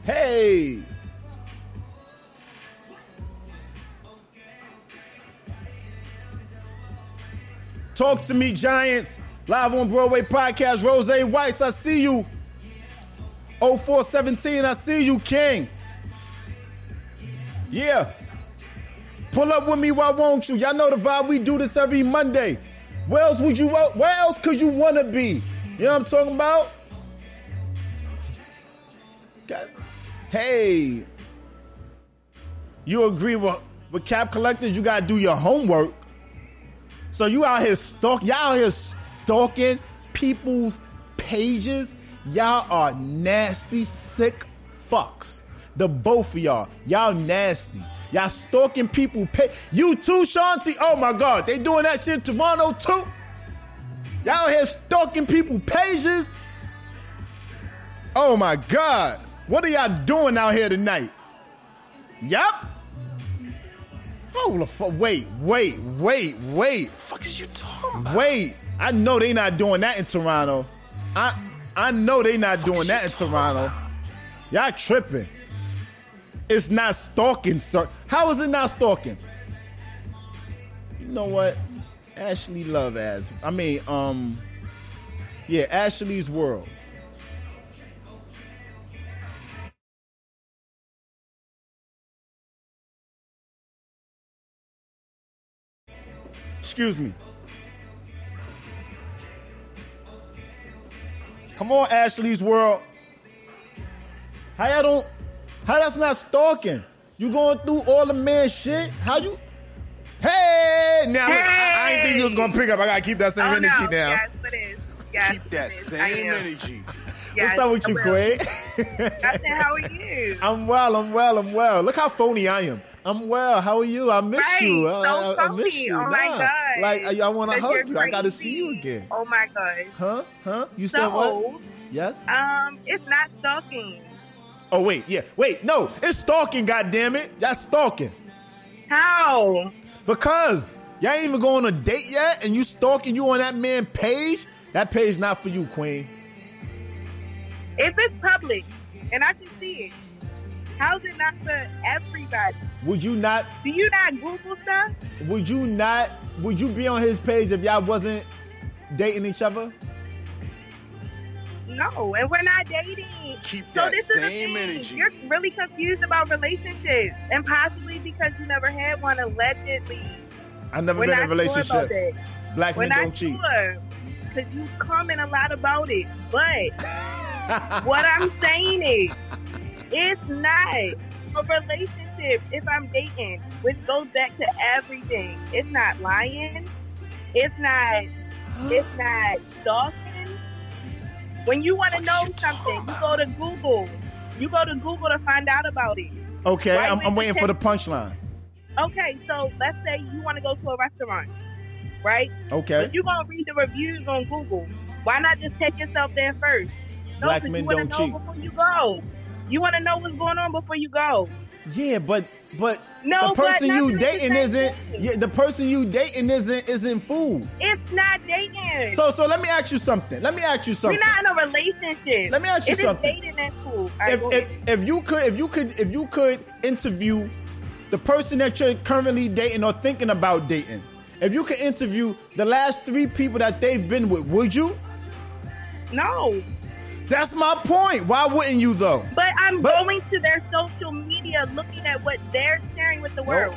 Hey. Talk to me, Giants. Live on Broadway podcast. Rose Weiss, I see you. 0417, I see you, King. Yeah. Pull up with me, why won't you? Y'all know the vibe. We do this every Monday. Where else would you? Where else could you want to be? You know what I'm talking about? Hey, you agree with with Cap Collectors? You gotta do your homework. So you out here stalk, y'all out here stalking people's pages. Y'all are nasty, sick fucks. The both of y'all, y'all nasty. Y'all stalking people. Pa- you too, Shanti. Oh my God, they doing that shit in Toronto too. Y'all here stalking people pages. Oh my God, what are y'all doing out here tonight? Yup. Hold the fuck. Wait, wait, wait, wait.
fuck is you talking about?
Wait, I know they not doing that in Toronto. I I know they not doing that in Toronto. Y'all tripping. it's not stalking, sir. How is it not stalking? You know what? Ashley Love as I mean, um, yeah, Ashley's World. Excuse me. Come on, Ashley's World. How y'all don't? How that's not stalking? You going through all the man shit? How you? Hey, now look, I, I ain't think you was gonna pick up. I gotta keep that same
oh,
energy
no.
now.
Yes, it is. Yes,
Keep that same energy. [laughs]
Yes,
What's up with
I
you?
Nothing. How are you? [laughs]
I'm well. I'm well. I'm well. Look how phony I am. I'm well. How are you? I miss
Right,
you.
so
I, I, I miss you.
Oh, my God.
Like I, I want to hug
you're.
I got to see you again.
Oh my god.
Huh? Huh? You said what? Yes.
um, it's not stalking.
Oh wait, yeah. Wait, no. It's stalking. God damn it. That's stalking.
How?
Because y'all ain't even going on a date yet, and you stalking you on that man page. That page not for you, Queen.
If it's public and I can see it, how's it not for everybody?
Would you not?
Do you not Google stuff?
Would you not? Would you be on his page if y'all wasn't dating each other?
No, and we're not dating.
Keep
so
that
this is the
same
thing.
energy.
You're really confused about relationships, and possibly because you never had one allegedly.
I never
We're
been in a
not sure about
relationship.
that.
Black
We're
men
not
don't cheat.
sure because you comment a lot about it. But [laughs] what I'm saying is, it's not a relationship if I'm dating, which goes back to everything. It's not lying. It's not. It's [gasps] not stalking. When you want to know something, you go to Google. You go to Google to find out about it.
Okay,
Why
I'm, I'm
you
waiting for the punchline.
Okay, so let's say you want to go to a restaurant, right?
Okay.
But you're gonna read the reviews on Google. Why not just take yourself there first? No,
Black
'cause
men
you
don't
know
cheat.
before you go. You want to know what's going on before you go.
Yeah, but but
No,
the person
not
you dating isn't.
thing.
Yeah, the person you dating isn't isn't food.
It's not dating.
So so let me ask you something. Let me ask you something.
we're not in a relationship.
Let me ask you
if it's
something.
dating, that's cool. All right,
if, if, if you could if you could if you could interview the person that you're currently dating or thinking about dating, if you could interview the last three people that they've been with, would you?
No.
That's my point. Why wouldn't you though?
But I'm
But-
going to their social media, looking at what they're sharing with the world.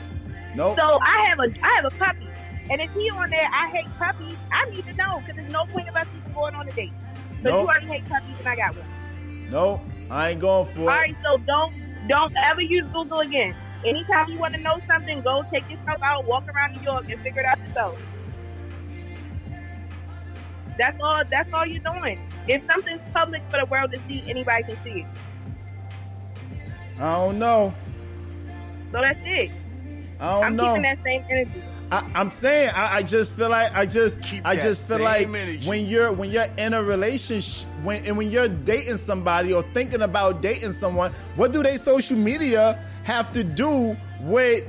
No.
So I have a I have a puppy, and if he on there, I hate puppies. I need to know because there's no point of us even going on a date. But
Nope.
you already hate puppies, and I got one.
No, I ain't going for
All
it.
All right, so don't don't ever use Google again. Anytime you want to know something, go take yourself out, walk around New York, and figure it out yourself. That's all. That's all you're doing. If something's public for the world to see, anybody can see it.
I don't know.
So that's it.
I don't know.
I'm keeping that same energy.
I, I'm saying I, I just feel like I just Keep
I
just feel like
energy.
when you're when you're in a relationship when and when you're dating somebody or thinking about dating someone, what do they social media have to do with?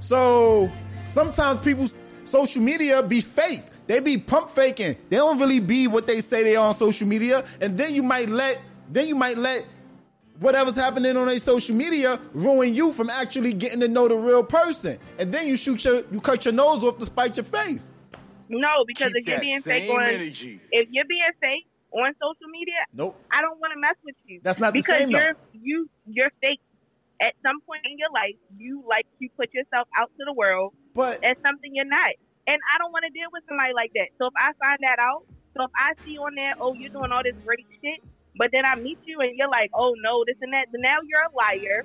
So sometimes people's social media be fake. They be pump faking. They don't really be what they say they are on social media, and then you might let then you might let whatever's happening on their social media ruin you from actually getting to know the real person. And then you shoot your you cut your nose off to spite your face.
No, because
Keep
if you're being fake on
energy.
if you're being fake on social media,
Nope.
I don't want to mess with you.
That's not the
because
same, though.
you're you you're fake. At some point in your life, you like to put yourself out to the world
but
as something you're not. And I don't want to deal with somebody like that. So if I find that out, so if I see on there, oh, you're doing all this great shit, but then I meet you and you're like, oh no, this and that. Then now you're a liar.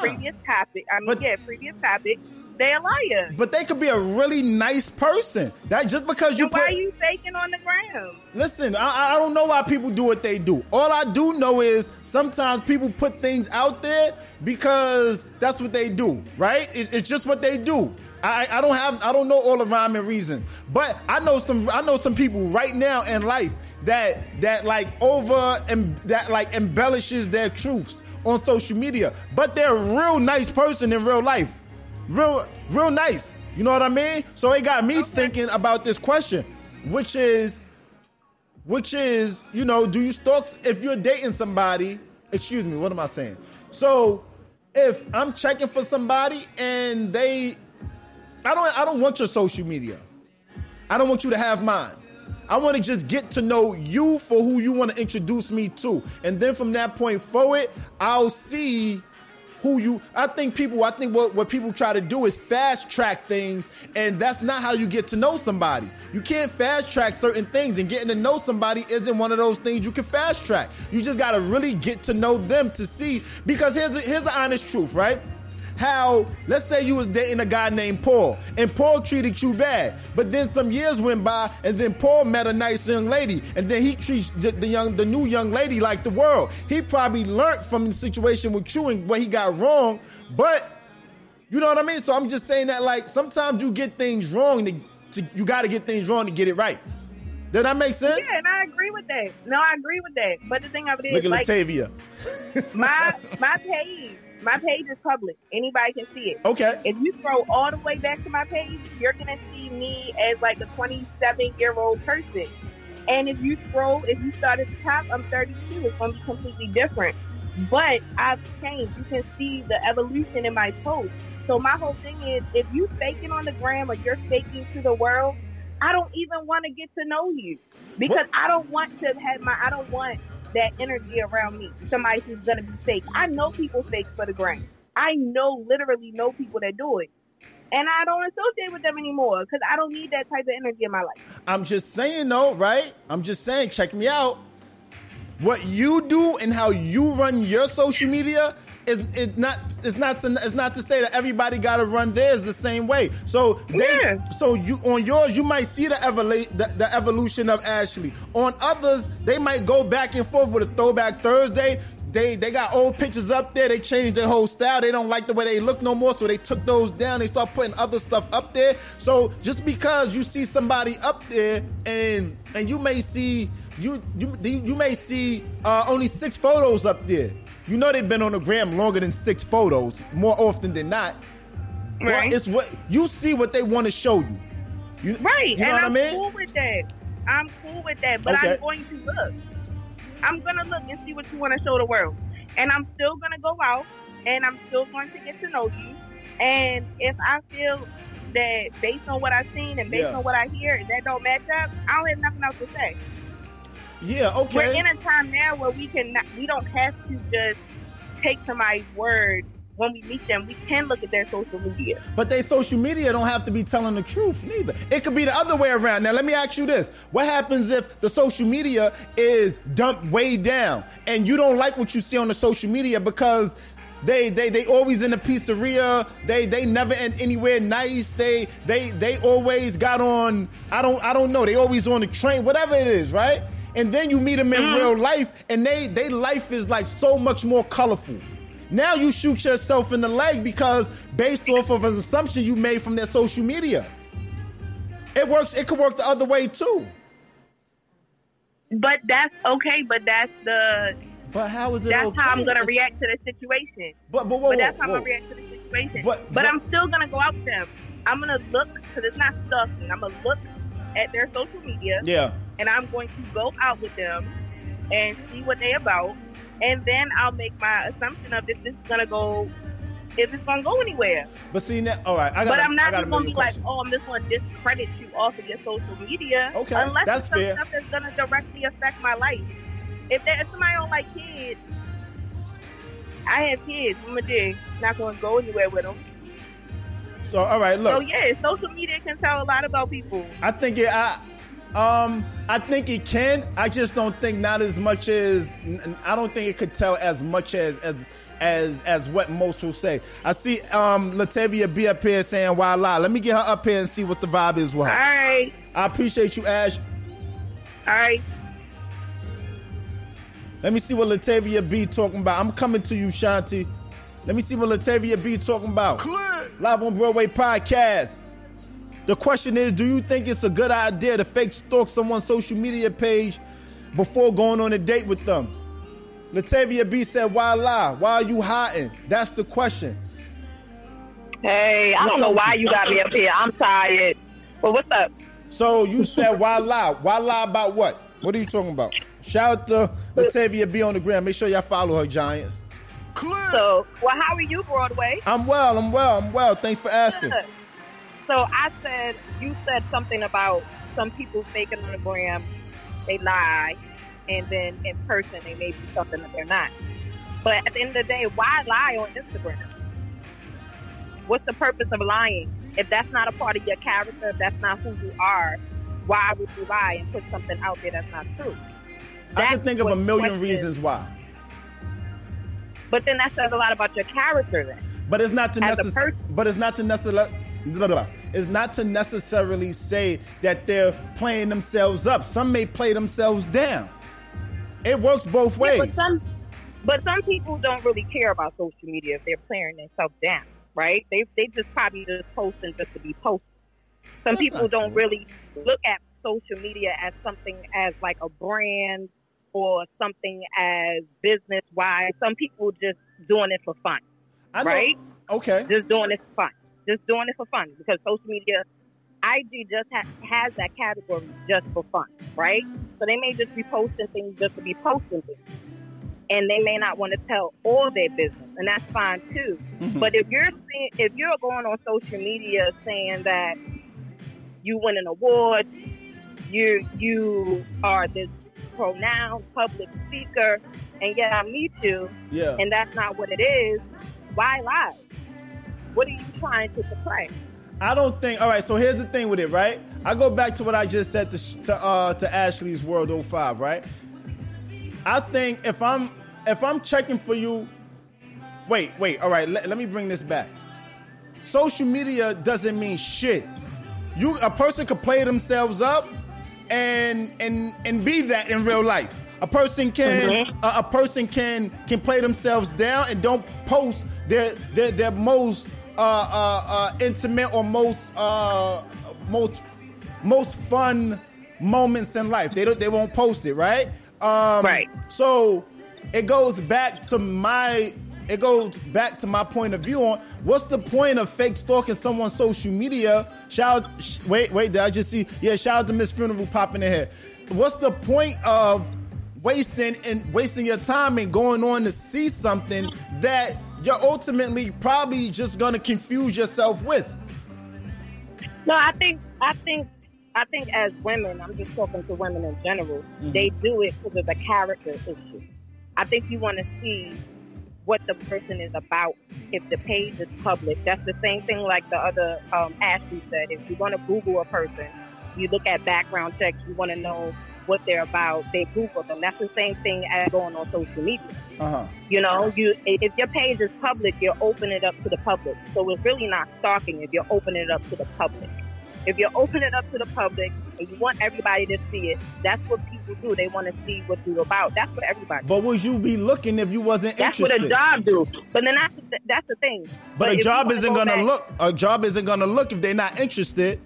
Previous topic. I mean,
But-
yeah, previous topic. They're a liar.
But they could be a really nice person. That just because you
So why
put
are you faking on the ground?
Listen, I, I don't know why people do what they do. All I do know is sometimes people put things out there because that's what they do, right? It's, it's just what they do. I, I don't have I don't know all the rhyme and reason, but I know some I know some people right now in life that that like over and that like embellishes their truths on social media, but they're a real nice person in real life, real real nice. You know what I mean? So it got me thinking about this question, which is which is, you know, do you stalk if you're dating somebody? Excuse me, what am I saying? So, if I'm checking for somebody and they, I don't, I don't want your social media. I don't want you to have mine. I want to just get to know you for who you want to introduce me to, and then from that point forward, I'll see who you. I think people. I think what what people try to do is fast track things, and that's not how you get to know somebody. You can't fast track certain things, and getting to know somebody isn't one of those things you can fast track. You just got to really get to know them to see. Because here's here's the honest truth, right? How let's say you was dating a guy named Paul and Paul treated you bad, but then some years went by and then Paul met a nice young lady and then he treats the, the young the new young lady like the world. He probably learned from the situation with you and what he got wrong, but you know what I mean? So I'm just saying that like sometimes you get things wrong to, to you got to get things wrong to get it right. Does that make sense?
Yeah, and I agree with that. No, I agree with that. But the thing of it is,
Look at
like,
Latavia. [laughs]
my my page, my page is public. Anybody can see it.
Okay.
If you scroll all the way back to my page, you're gonna see me as like a 27 year old person. And if you scroll, if you start at the top, I'm 32. It's gonna be completely different. But I've changed. You can see the evolution in my post. So my whole thing is, if you faking on the gram or you're faking to the world, I don't even want to get to know you because I don't want to have my. I don't want that energy around me. Somebody who's gonna be fake. I know people fake for the gram. I know literally know people that do it, and I don't associate with them anymore because I don't need that type of energy in my life.
I'm just saying though, right? I'm just saying, check me out. What you do and how you run your social media is it not it's not it's not to say that everybody got to run theirs the same way. So they so you on yours you might see the, the the evolution of Ashley. On others, they might go back and forth with a throwback Thursday. They they got old pictures up there. They changed their whole style. They don't like the way they look no more, so they took those down. They start putting other stuff up there. So just because you see somebody up there and and you may see you you you may see uh, only six photos up there. You know they've been on the gram longer than six photos, more often than not.
Right.
Well, it's what you see what they want to show you. you
Right,
You know
and
what
I'm
I mean?
cool with that. I'm cool with that, but
Okay.
I'm going to look. I'm gonna look and see what you want to show the world, and I'm still gonna go out, and I'm still going to get to know you. And if I feel that based on what I've seen and based
Yeah.
on what I hear, that don't match up, I don't have nothing else to say.
Yeah. Okay.
We're in a time now where we can not, we don't have to just take somebody's word when we meet them. We can look at their social media.
But they social media don't have to be telling the truth neither. It could be the other way around. Now let me ask you this. What happens if the social media is dumped way down and you don't like what you see on the social media because they they they always in the pizzeria, they they never in anywhere nice. They they they always got on I don't I don't know. They always on the train, whatever it is, right? And then you meet them in mm-hmm. real life and they they life is like so much more colorful. Now you shoot yourself in the leg because based off of an assumption you made from their social media. It works. It could work the other way too.
But that's okay. But that's the.
But how is it?
That's
okay?
how I'm gonna react to the situation.
But but, whoa,
but that's
whoa,
how
whoa.
I'm gonna react to the situation.
But-
But,
but-
I'm still gonna go out with them. I'm gonna look because it's not stalking. I'm gonna look at their social media.
Yeah.
And I'm going to go out with them and see what they about, and then I'll make my assumption of if this is gonna go, if it's gonna go anywhere.
But see now, all right. I got.
but I'm not just gonna be like, oh, I'm just gonna discredit you off of your social media.
Okay,
unless
that's
it's some
fair.
stuff that's gonna directly affect my life. If, there, if somebody don't like kids, I have kids. I'm a dig. Not gonna go anywhere with them.
So all right, look.
So yeah, social media can tell a lot about people.
I think it. I, um, I think it can. I just don't think not as much as. I don't think it could tell as much as as as as what most will say. I see um Latavia B up here saying "Why lie?" Let me get her up here and see what the vibe is with her.
All right.
I appreciate you, Ash.
All right.
Let me see what Latavia B talking about. I'm coming to you, Shanti. Let me see what Latavia B talking about. Live on Broadway podcast. The question is, do you think it's a good idea to fake stalk someone's social media page before going on a date with them? Latavia B said, why lie? Why are you hiding? That's the question.
Hey, I
What's
don't know why
you?
you got me up here. I'm tired. But what's up?
So you said why lie? Why lie about what? What are you talking about? Shout out to Latavia B on the ground. Make sure y'all follow her, Giants.
So, well, how are you, Broadway?
I'm well. I'm well. I'm well. Thanks for asking.
Good. So I said, you said something about some people faking on the gram, they lie, and then in person they may be something that they're not. But at the end of the day, why lie on Instagram? What's the purpose of lying? If that's not a part of your character, if that's not who you are, why would you lie and put something out there that's not true?
I can think of a million reasons why,
But then that says a lot about your character then.
but it's not to necessarily. But it's not to necessarily. It's not to necessarily say that they're playing themselves up. Some may play themselves down. It works both ways.
Yeah, but some, but some people don't really care about social media if they're playing themselves down, right? They they just probably just posting just to be posting. Some
That's
people don't
true.
really look at social media as something as like a brand or something as business wise. Some people just doing it for fun, right?
Okay.
Just doing it for fun. Just doing it for fun because social media, IG just ha- has that category just for fun, right? So they may just be posting things just to be posting things. And they may not want to tell all their business, and that's fine too.
Mhm.
But if you're seeing, if you're going on social media saying that you win an award, you you are this pronounced public speaker, and yet I meet you,
Yeah.
and that's not what it is, why lie? What are you trying to portray?
I don't think. All right, so here's the thing with it, right? I go back to what I just said to to, uh, to Ashley's World 05, right? I think if I'm if I'm checking for you, wait, wait. All right, let, let me bring this back. Social media doesn't mean shit. You a person could play themselves up and and and be that in real life. A person can
Mhm.
a, a person can can play themselves down and don't post their their, their most uh, uh, uh, intimate or most uh, most most fun moments in life. They don't they won't post it, right? Um, right. So it goes back to my it goes back to my point of view on what's the point of fake stalking someone's social media. Shout sh- wait wait did I just see yeah shout out to Miss Funeral popping in here. What's the point of wasting and wasting your time and going on to see something that you're ultimately probably just gonna confuse yourself with?
No, I think I think I think as women, I'm just talking to women in general.
Mhm.
They do it because of the character issue. I think you want to see what the person is about. If the page is public, that's the same thing like the other um, Ashley said. If you want to Google a person, you look at background checks. You want to know what they're about. They Google them. That's the same thing as going on social media.
Uh huh.
You know, you if your page is public, you're opening it up to the public. So it's really not stalking if you're opening it up to the public. If you're opening it up to the public and you want everybody to see it, that's what people do. They want to see what you're about. That's what everybody.
But would you be looking if you wasn't
That's
interested?
That's what a job do. But then that's the, that's the thing.
But,
if
a job isn't
go
gonna
back-
look. A job isn't gonna look if they're not interested.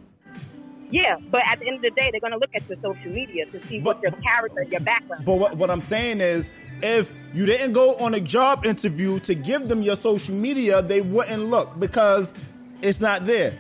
Yeah, but at the end of the day, they're gonna look at your social media to see what your character, your background.
But what, what I'm saying is, if you didn't go on a job interview to give them your social media, they wouldn't look because it's not there.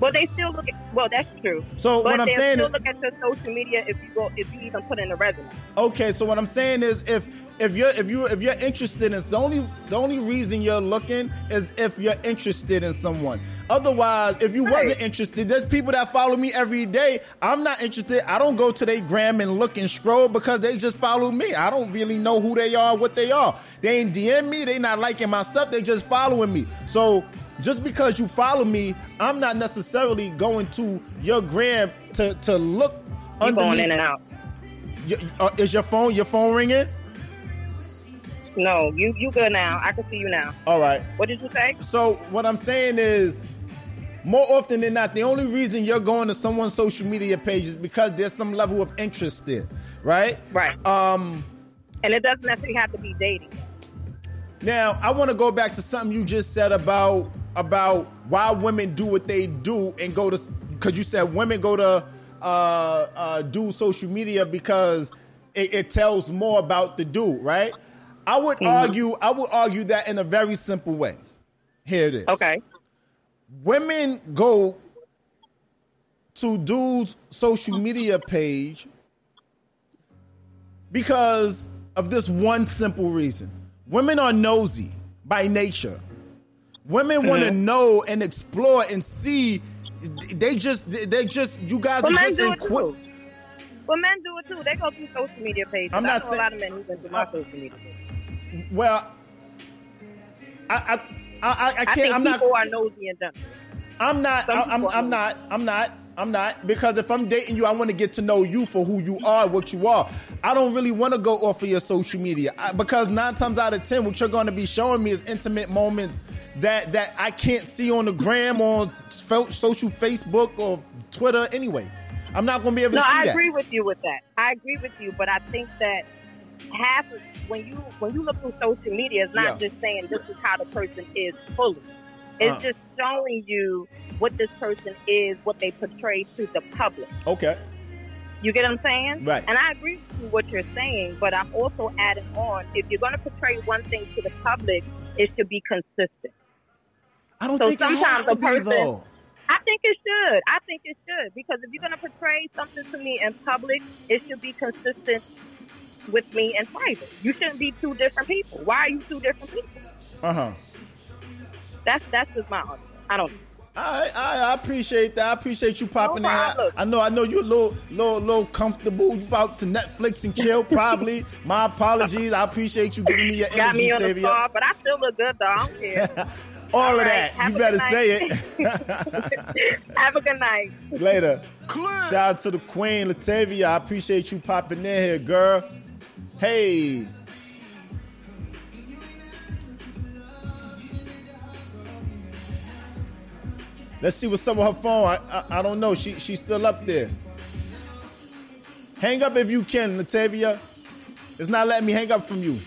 Well, they still look at. Well, that's true.
So
but
what I'm saying
still
is-
look at your social media if you go if you even put in a resume.
Okay, so what I'm saying is, if if you're if you if you're interested in the only the only reason you're looking is if you're interested in someone. Otherwise, if you wasn't interested, there's people that follow me every day. I'm not interested. I don't go to their gram and look and scroll because they just follow me. I don't really know who they are, what they are. They ain't DM me. They not liking my stuff. They just following me. So just because you follow me, I'm not necessarily going to your gram to to look.
You going in and out.
Y- uh, is your phone your phone ringing?
No, you you good now. I can see you now.
All right.
What did you say?
So what I'm saying is, more often than not, the only reason you're going to someone's social media page is because there's some level of interest there, right?
Right.
Um.
And it doesn't necessarily have to be dating.
Now I want to go back to something you just said about about why women do what they do and go to because you said women go to uh, uh, do social media because it, it tells more about the dude, right? I would
Mhm.
argue I would argue that in a very simple way. Here it is.
Okay.
Women go to dude's social media page because of this one simple reason. women are nosy by nature. Women want to
Mhm.
know and explore and see. They just, they just, you guys
But
are just
do
in
it. Well, men do it too. They go through social media pages.
I'm
I
not
know
saying-
a lot of men who went through my social media. pages.
Well, I, I, I, I, I can't.
think
I'm not.
people are nosy and dumb.
I'm not.
Some
I- I'm, I'm not. I'm not. I'm not because if I'm dating you, I want to get to know you for who you are, what you are. I don't really want to go off of your social media I, because nine times out of ten, what you're going to be showing me is intimate moments that that I can't see on the gram, on social Facebook or Twitter. Anyway, I'm not going to be able
No,
to see that.
No, I
that.
agree with you with that. I agree with you, but I think that half of when you when you look through social media, it's not
Yeah.
just saying this is how the person is fully. It's
Uh.
just showing you what this person is, what they portray to the public.
Okay.
You get what I'm saying?
Right.
And I agree with what you're saying, but I'm also adding on if you're going to portray one thing to the public, it should be consistent.
I don't
so
think
sometimes
to
a
be,
person,
though.
I think it should. I think it should because if you're going to portray something to me in public, it should be consistent with me in private. You shouldn't be two different people. Why are you two different people?
Uh huh.
That's that's just my argument. I don't.
I, I I appreciate that. I appreciate you popping
No
in.
problem.
I know I know you're a little little little comfortable. You about to Netflix and chill, probably. [laughs] My apologies. I appreciate you giving me your
Got me
energy,
the
Tavia.
but I still look good though. I don't care. [laughs]
All,
All
of
right.
that.
Have
You better say it. [laughs]
Have a good night.
Later. Shout out to the Queen Latavia. I appreciate you popping in here, girl. Hey. Let's see what's up with her phone. I, I, I don't know. She she's still up there. Hang up if you can, Latavia. It's not letting me hang up from you.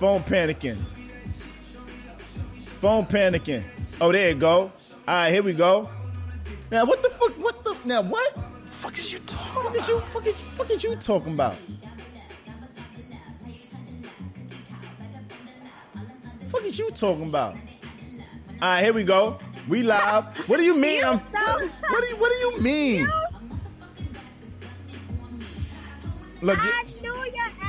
Phone panicking. Phone panicking. Oh, there you go. All right, here we go. Now, what the fuck? What the? Now, what? The Fuck is you talking? Fuck is you? Fuck is, fuck is you talking about? Fuck is you talking about? All right, here we go. We live. What do you mean? I'm, what, what do you? What do you mean? Look,
I knew your ass was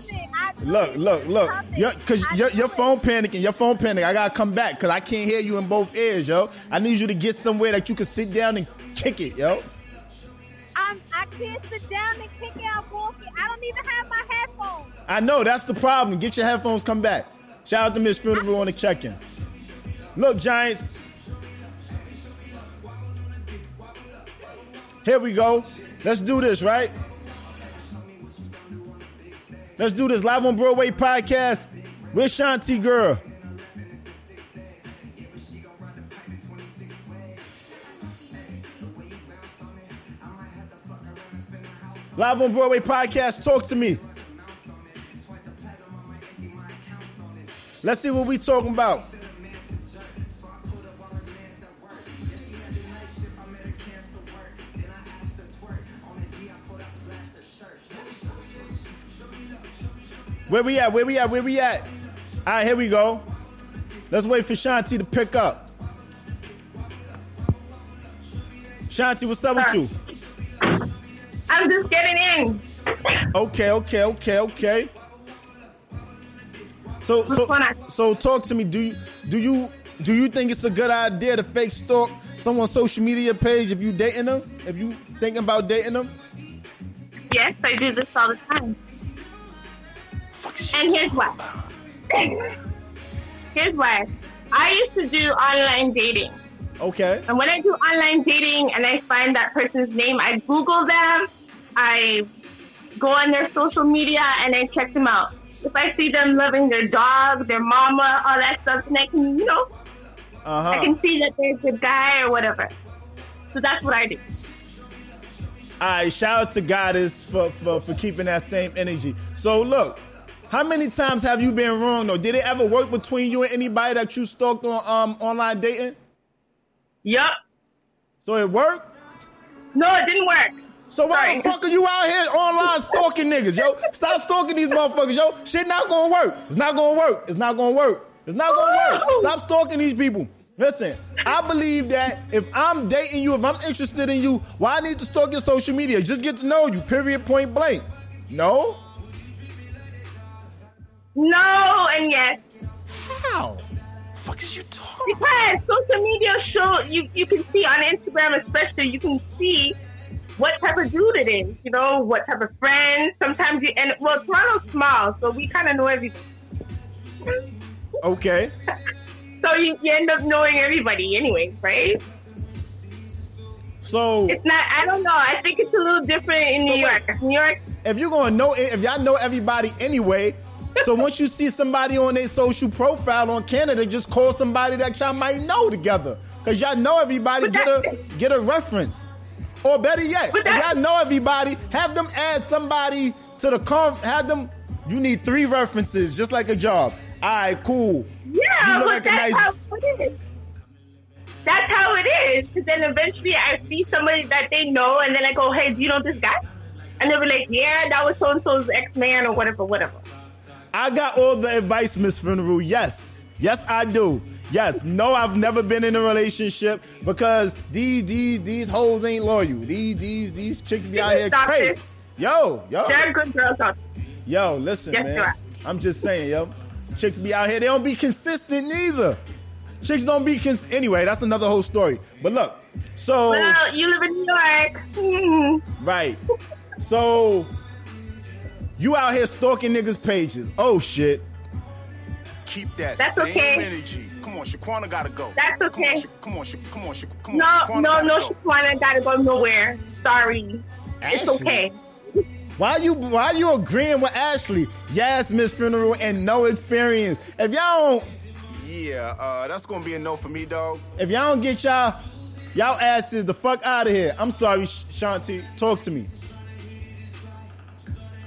coming.
Look, look, look. Your, cause your, your phone panicking. Your phone panicking. I gotta come back because I can't hear you in both ears, yo. I need you to get somewhere that you can sit down and kick it, yo.
I'm, I can't sit down and kick out walking. I don't even have my headphones.
I know that's the problem. Get your headphones. Come back. Shout out to Miss Funeral on the check-in. Look, Giants. Here we go. Let's do this, right? Let's do this live on Broadway podcast with Shanti Girl. Live on Broadway podcast. Talk to me. Let's see what we talking about. Where we at? Where we at? Where we at? All right, here we go. Let's wait for Shanti to pick up. Shanti, what's up with you?
I'm just getting in.
Okay, okay, okay, okay. So, so, so, talk to me. Do you, do you, do you think it's a good idea to fake stalk someone's social media page if you dating them? If you thinking about dating them?
Yes, I do this all the time. And here's why. here's why. I used to do online dating.
Okay.
And when I do online dating and I find that person's name, I Google them, I go on their social media, and I check them out. If I see them loving their dog, their mama, all that stuff, then I can, you know,
Uh
I can see that they're a good guy or whatever. So that's what I do.
All right, shout out to Goddess for, for, for keeping that same energy. So look, how many times have you been wrong though? Did it ever work between you and anybody that you stalked on um online dating?
Yep.
So it worked?
No, it didn't work.
So why
Sorry.
the fuck are you out here online stalking niggas, yo? Stop stalking these motherfuckers, yo. Shit not gonna work. It's not gonna work. It's not gonna work. It's not gonna work. Stop stalking these people. Listen, I believe that if I'm dating you, if I'm interested in you, why I need to stalk your social media? Just get to know you, period, point blank. No?
No and yes.
How?
Fuck is you talking?
Because social media show you you can see on Instagram especially you can see what type of dude it is. You know what type of friend. Sometimes you and well Toronto's small, so we kind of know every.
Okay. [laughs]
So you, you end up knowing everybody anyway, right?
So
It's not. I don't know. I think it's a little different in New York. New York.
if you're gonna know if y'all know everybody anyway, so once you see somebody on their social profile on Canada, just call somebody that y'all might know together. Cause y'all know everybody, get a get a reference. Or better yet, if y'all know everybody, have them add somebody to the com have them you need three references, just like a job. All right, cool.
Yeah,
You look
but
like a
that's
nice-
how it is. That's how it is. Because then eventually I see somebody that they know, and then I go, "Hey, do you know this guy?" And they'll be like, "Yeah, that was so and so's ex man or whatever, whatever."
I got all the advice, Miss Funeral. Yes. Yes, I do. Yes. No, I've never been in a relationship because these these these hoes ain't loyal. These these these chicks be out here crazy.
it.
Yo, yo.
There are good girls.
Yo, listen,
Yes,
man. I'm just saying, yo. Chicks be out here, they don't be consistent neither. Chicks don't be cons anyway, that's another whole story. But look, so
Well, you live in New York. [laughs]
Right. So you out here stalking niggas' pages. Oh shit.
Keep that
That's
same
okay.
energy. Come on, Shaquana gotta go.
That's
Come on,
okay.
Sha- come on, Sha- come on, Sha- come on.
No,
Shaquana
no, no,
go.
Shaquana gotta go nowhere. Sorry. It's okay.
Why you why you agreeing with Ashley? Yes, Miss Funeral and no experience. If y'all don't
Yeah, uh, that's gonna be a no for me, dog.
if y'all don't get y'all y'all asses the fuck out of here. I'm sorry, Sh- Shanti. Talk to me.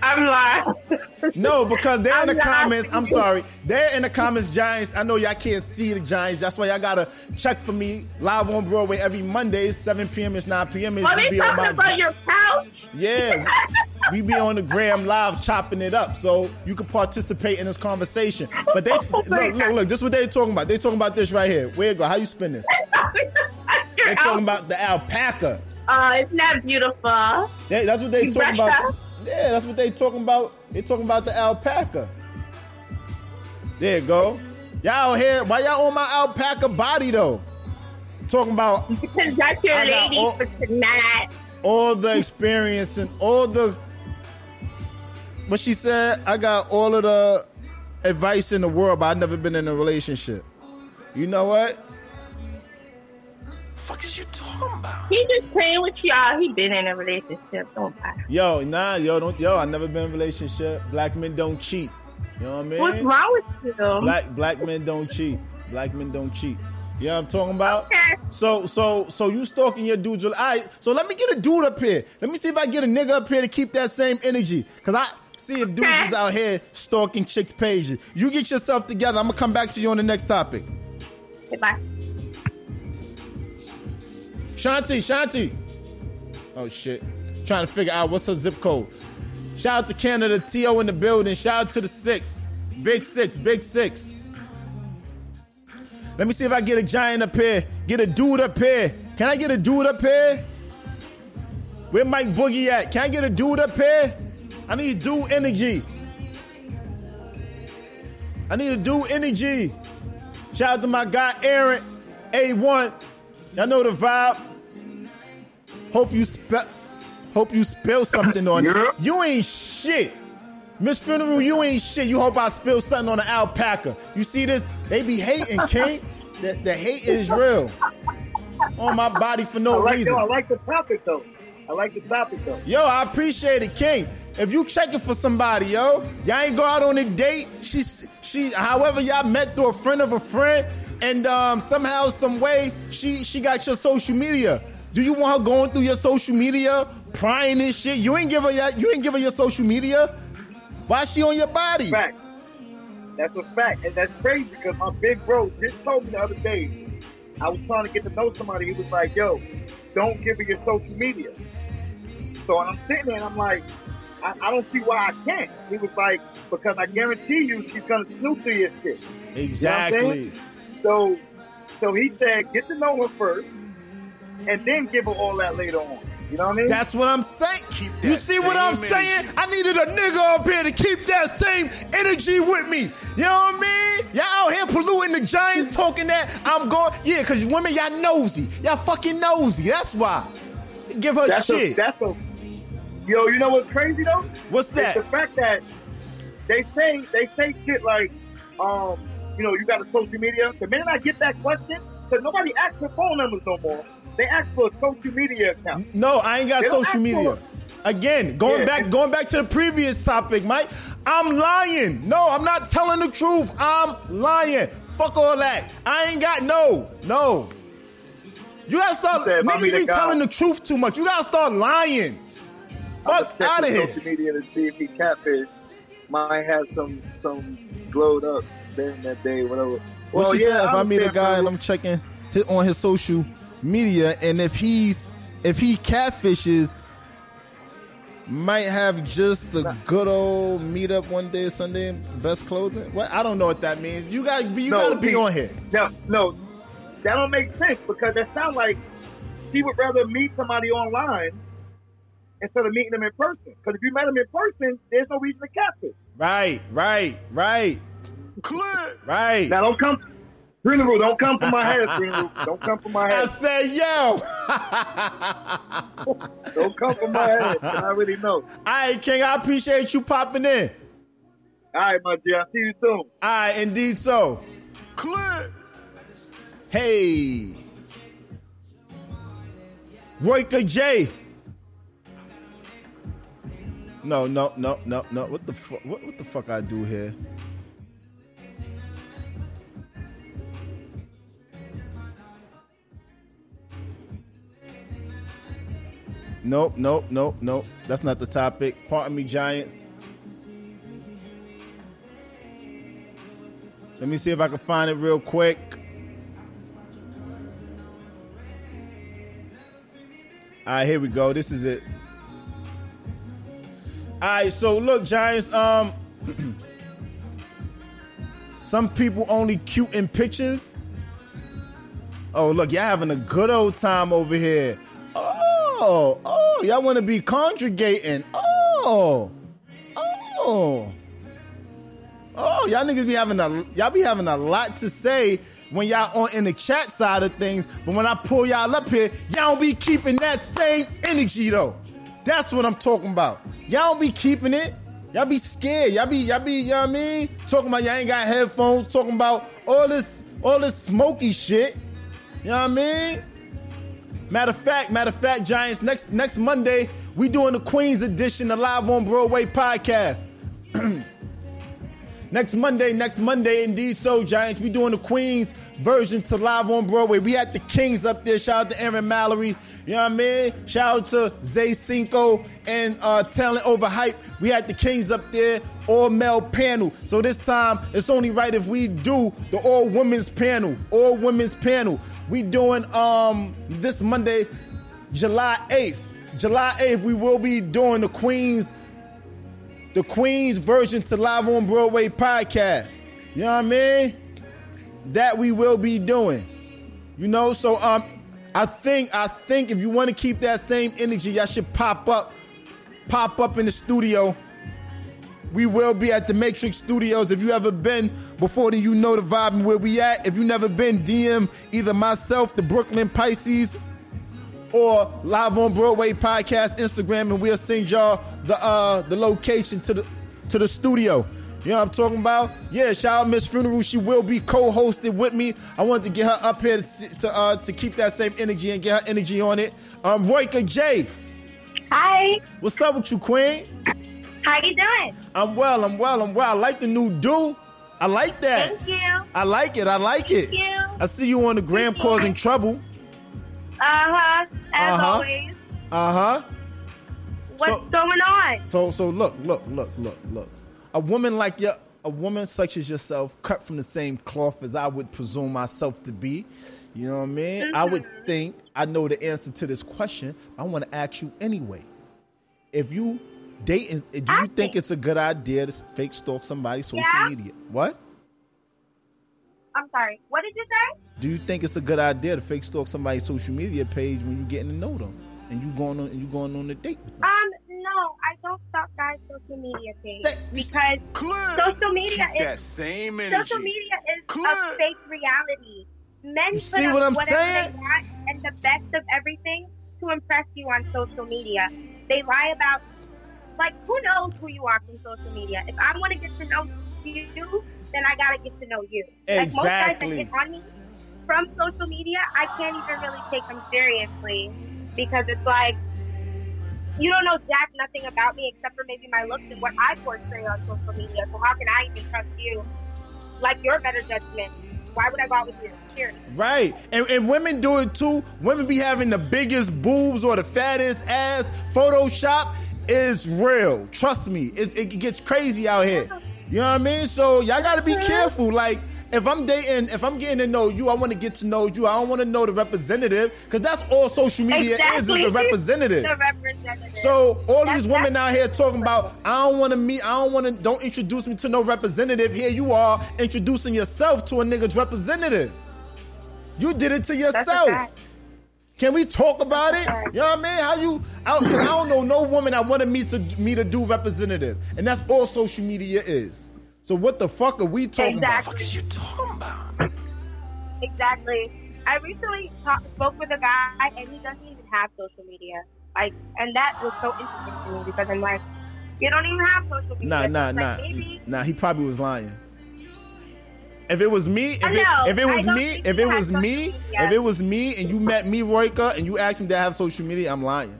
I'm lost.
No, because they're in the
I'm
comments. I'm sorry. They're in the comments, Giants. I know y'all can't see the Giants. That's why y'all gotta check for me live on Broadway every Monday, 7 p.m. It's 9 p.m. It's
Are they
be on
talking
my
about your couch?
Yeah. we be on the gram live chopping it up so you can participate in this conversation. But they look, look, look, this is what they talking about. They talking about this right here. Where go? How you spin this? [laughs] They talking about the alpaca.
Uh, isn't that beautiful.
They- that's what they talking about. Yeah, that's what they talking about. They talking about the alpaca. There you go. Y'all here, why y'all on my alpaca body though? Talking about [laughs]
Because that's your lady
all-
for tonight.
all the experience and all the but she said I got all of the advice in the world, but I've never been in a relationship. You know what?
Fuck is you talking about?
He just playing with y'all. He been in a relationship. Don't lie.
Yo, nah, yo, don't yo, I never been in a relationship. Black men don't cheat. You know what I mean?
What's wrong with you?
Black black men don't cheat. Black men don't cheat. You know what I'm talking about? Okay. So so so you stalking your dude. All right. So let me get a dude up here. Let me see if I get a nigga up here to keep that same energy. Cause I see if dudes is out here stalking chicks' pages. You get yourself together. I'm gonna come back to you on the next topic.
Goodbye.
Shanti, Shanti. Oh shit. Trying to figure out what's her zip code. Shout out to Canada, T.O. in the building. Shout out to the six. Big six, big six. Let me see if I get a giant up here. Get a dude up here. Can I get a dude up here? Where Mike Boogie at? Can I get a dude up here? I need dude energy. I need a dude energy. Shout out to my guy Aaron, A1. Y'all know the vibe. Hope you spe- hope you spill something on it. [laughs] You ain't shit. Miss Funeral, you ain't shit. You hope I spill something on an alpaca. You see this? They be hating, [laughs] King. The, the hate is real. On my body for no
I like,
reason.
yo, I like the topic though. I like the topic though.
Yo, I appreciate it, King. If you checking for somebody, yo, y'all ain't go out on a date. She's she, however y'all met through a friend of a friend, and um, somehow, some way, she she got your social media. Do you want her going through your social media, prying and shit? You ain't give her your, you ain't give her your social media. Why is she on your body?
Fact. That's a fact, and that's crazy because my big bro just told me the other day. I was trying to get to know somebody. He was like, "Yo, don't give her your social media." So I'm sitting there and I'm like, I, I don't see why I can't. He was like, because I guarantee you she's gonna snoop through your shit. You know
Exactly.
so So he said, get to know her first, and then give her all that later on. You know what I mean?
That's what I'm saying. You see what I'm saying? I needed a nigga up here to keep that same energy with me. You know what I mean? Y'all out here polluting the Giants, talking that I'm going. Yeah, because women, y'all nosy. Y'all fucking nosy. That's why. Give her
that's
shit.
A, that's a yo. You know what's crazy though?
What's that?
It's the fact that they say they say shit like, um, you know, you got a social media. The minute I get that question, because nobody asks for phone numbers no more. They ask for a social media account.
No, I ain't got
They
social media. Again, going
Yeah.
back, going back to the previous topic, Mike. I'm lying. No, I'm not telling the truth. I'm lying. Fuck all that. I ain't got no, no. You gotta start.
said, "If I
Niggas
be
telling the truth too much. You gotta start lying. Fuck out of here.
Social media to see if he catfish. Might have some some glowed up during that day, whatever.
Well, she said if I meet a guy and I'm checking on his social media, and if he's if he catfishes, might have just a good old meetup one day Sunday best clothing. What I don't know what that means. You got you
No,
got to be
see,
on here.
No, no, that don't make sense because that sounds like he would rather meet somebody online instead of meeting them in person. Because if you met him in person, there's no reason to catfish.
Right, right, right. Clear. Right.
Now don't come, Green Roo, don't come from my head, Green Roo. Don't come from my head.
I
head.
said, yo.
Don't come from my head. 'cause I already know.
All right, King, I appreciate you popping in.
All right, my dear. I'll see you soon.
All right, indeed so. Click. Hey. Royka J. No, no, no, no, no. What the fuck? What, what the fuck I do here? Nope, nope, nope, nope. That's not the topic. Pardon me, Giants. Let me see if I can find it real quick. All right, here we go. This is it. All right, so look, Giants. Um, [clears throat] some people only cute in pictures. Oh, look, y'all having a good old time over here. Oh, oh, oh, y'all want to be congregating. Oh, oh. Oh, y'all niggas be having a y'all be having a lot to say when y'all on in the chat side of things, but when I pull y'all up here, y'all be keeping that same energy though. That's what I'm talking about. Y'all don't be keeping it. Y'all be scared. Y'all be y'all be, you know what I mean? Talking about y'all ain't got headphones, talking about all this all this smoky shit. You know what I mean? Matter of fact, matter of fact, Giants, next next Monday, we doing the Queens edition, the Live on Broadway podcast. [clears throat] Next Monday, next Monday, indeed so, Giants. We doing the Queens version to live on Broadway. We had the Kings up there. Shout out to Aaron Mallory. You know what I mean? Shout out to Zay Cinco and uh, Talent Overhype. We had the Kings up there, all male panel. So this time, it's only right if we do the all women's panel. All women's panel. We doing um this Monday, July 8th. July 8th, we will be doing the Queens the Queen's version to Live on Broadway podcast. You know what I mean? That we will be doing. You know, so um I think I think if you want to keep that same energy, y'all should pop up pop up in the studio. We will be at the Matrix Studios. If you ever been before, then you know the vibe and where we at. If you never been, DM either myself, the Brooklyn Pisces, or live on Broadway podcast Instagram, and we'll send y'all the uh the location to the to the studio. You know what I'm talking about? Yeah, shout out Miss Funeral. She will be co-hosted with me. I wanted to get her up here to to uh to keep that same energy and get her energy on it. Um, Royka J.
Hi.
What's up with you, Queen?
How you doing?
I'm well. I'm well. I'm well. I like the new do. I like that.
Thank you.
I like it. I like it.
Thank you.
I see you on the gram causing trouble.
Uh huh. As
Uh-huh.
always.
Uh huh.
What's going on?
So so look, look, look, look, look. A woman like you, a woman such as yourself, cut from the same cloth as I would presume myself to be. You know what I mean? Hmm. I would think I know the answer to this question. I want to ask you anyway. If you dating, do you think it's a good idea to fake stalk somebody's social
Yeah.
media? What?
I'm sorry. What did you say?
Do you think it's a good idea to fake stalk somebody's social media page when you're getting to know them and you going on and you going on a date with them?
Um, no, I don't stalk guys' social media page because social media
Keep
is
that same energy.
social media is a fake reality. Men
You see what I'm saying?
they want and the best of everything to impress you on social media. They lie about like who knows who you are from social media. If I want to get to know you, then I gotta get to know you. Exactly. Like most guys that get on me from social media, I can't even really take them seriously because it's like you don't know jack nothing about me except for maybe my looks and what I portray on social media. So how can I even trust you? Like your better judgment. Why would I go out with you? Period.
Right. And, and women do it too. Women be having the biggest boobs or the fattest ass. Photoshop is real. Trust me. It, it gets crazy out here. You know what I mean? So y'all gotta be careful. Like, if I'm dating, if I'm getting to know you, I want to get to know you. I don't want to know the representative because that's all social media
Exactly.
is, is a [laughs] representative.
Representative.
So all
That's-
these women out here talking about, I don't want to meet, I don't want to, don't introduce me to no representative. Here you are introducing yourself to a nigga's representative. You did it to yourself.
Fact.
Can we talk about it? You know what I mean? How you? I, Cause I don't know no woman I want to meet to meet a dude representative, and that's all social media is. So what the fuck are we talking
Exactly.
about?
Exactly. I recently talk, spoke with a guy, and he doesn't even have social media. Like, and that was so interesting to me because I'm like, you don't even have social media.
Nah, nah,
It's
nah,
like, maybe
nah. He probably was lying. If it was me, if it, if it was me, if it was me, if it was me, and you met me, Royka, and you asked me to have social media, I'm lying.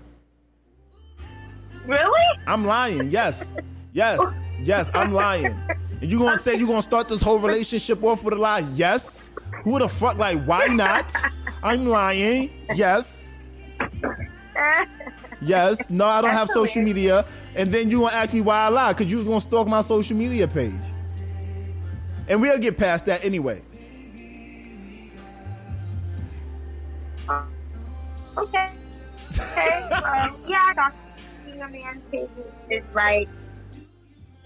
Really?
I'm lying. Yes, yes, yes. I'm lying. And you gonna say you gonna start this whole relationship off with a lie? Yes. Who the fuck? Like, why not? I'm lying. Yes. Yes. No, I don't have social media. And then you gonna ask me why I lie? Because you was gonna stalk my social media page. And we'll get past that anyway.
Okay. Okay. well, yeah, talking a man's page is, is right.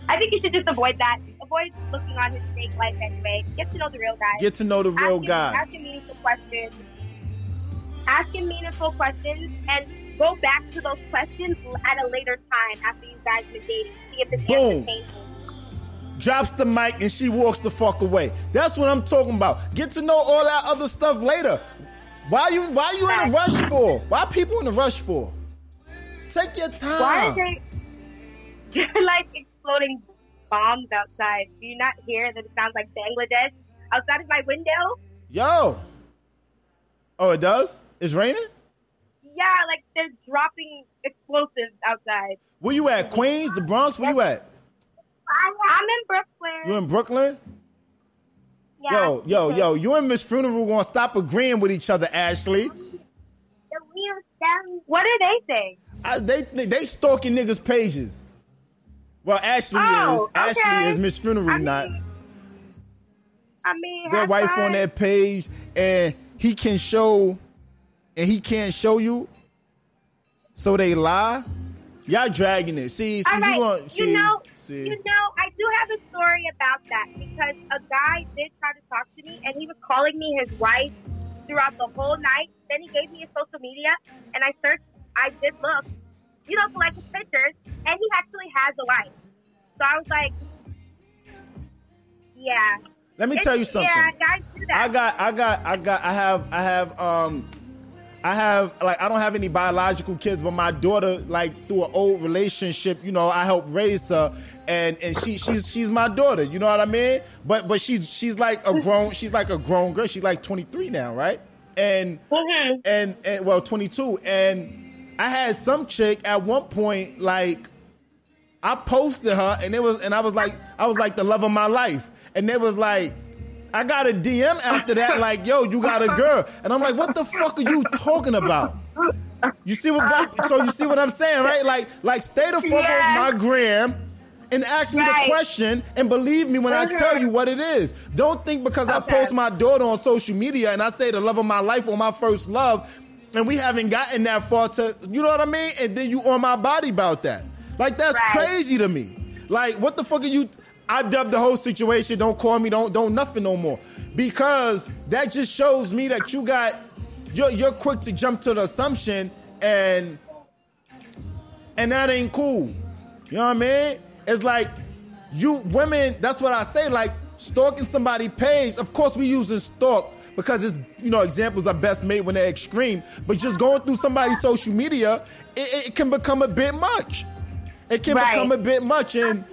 I think you should just avoid that. Avoid looking on his fake life anyway. Get to know the real guy.
Get to know the real
ask him,
guy.
Ask him meaningful questions. Ask him meaningful questions and go back to those questions at a later time after you guys been dating. See if it's
Boom. Drops the mic and she walks the fuck away. That's what I'm talking about. Get to know all that other stuff later. Why you why you in a rush for? Why people in a rush for? Take your time.
Why are they [laughs] they're like exploding bombs outside? Do you not hear that it sounds like Bangladesh outside of my window?
Yo. Oh, it does? It's raining?
Yeah, like they're dropping explosives outside.
Where you at? Queens? The Bronx? Where you at?
I'm in Brooklyn.
You in Brooklyn?
Yeah.
Yo, yo, yo, you and Miss Funeral gonna stop agreeing with each other, Ashley.
What do they saying?
I, they, they they stalking niggas' pages. Well, Ashley
Oh,
is. Ashley is Miss Funeral not.
I mean,
their wife
five.
on that page and he can show and he can't show you so they lie y'all dragging it see see
right,
you going see
you know,
see
you know, I do have a story about that because a guy did try to talk to me, and he was calling me his wife throughout the whole night. Then he gave me his social media, and I searched. I did look, you know, for like his pictures, and he actually has a wife. So I was like, yeah.
Let me
It's-
tell you something.
Yeah, guys do that.
i got i got i got i have i have um I have like I don't have any biological kids, but my daughter like through an old relationship, you know, I helped raise her, and and she she's she's my daughter, you know what I mean? But but she's she's like a grown she's like a grown girl. She's like 23 now, right? And mm-hmm. and and well 22, and I had some chick at one point like I posted her, and it was and I was like I was like the love of my life, and it was like. I got a DM after that, [laughs] like, yo, you got a girl. And I'm like, what the fuck are you talking about? You see what so you see what I'm saying, right? Like, like stay the fuck
Yes.
off my gram and ask me
Right.
the question and believe me when I uh-huh. tell you what it is. Don't think because I post my daughter on social media and I say the love of my life or my first love, and we haven't gotten that far to you know what I mean? And then you on my body about that. Like that's
Right.
crazy to me. Like, what the fuck are you I dubbed the whole situation. Don't call me. Don't don't nothing no more. Because that just shows me that you got you're you're quick to jump to the assumption and and that ain't cool. You know what I mean? It's like you women. That's what I say. Like stalking somebody page. Of course, we using stalk because it's you know examples are best made when they're extreme. But just going through somebody's social media, it, it can become a bit much. It can
Right.
become a bit much, and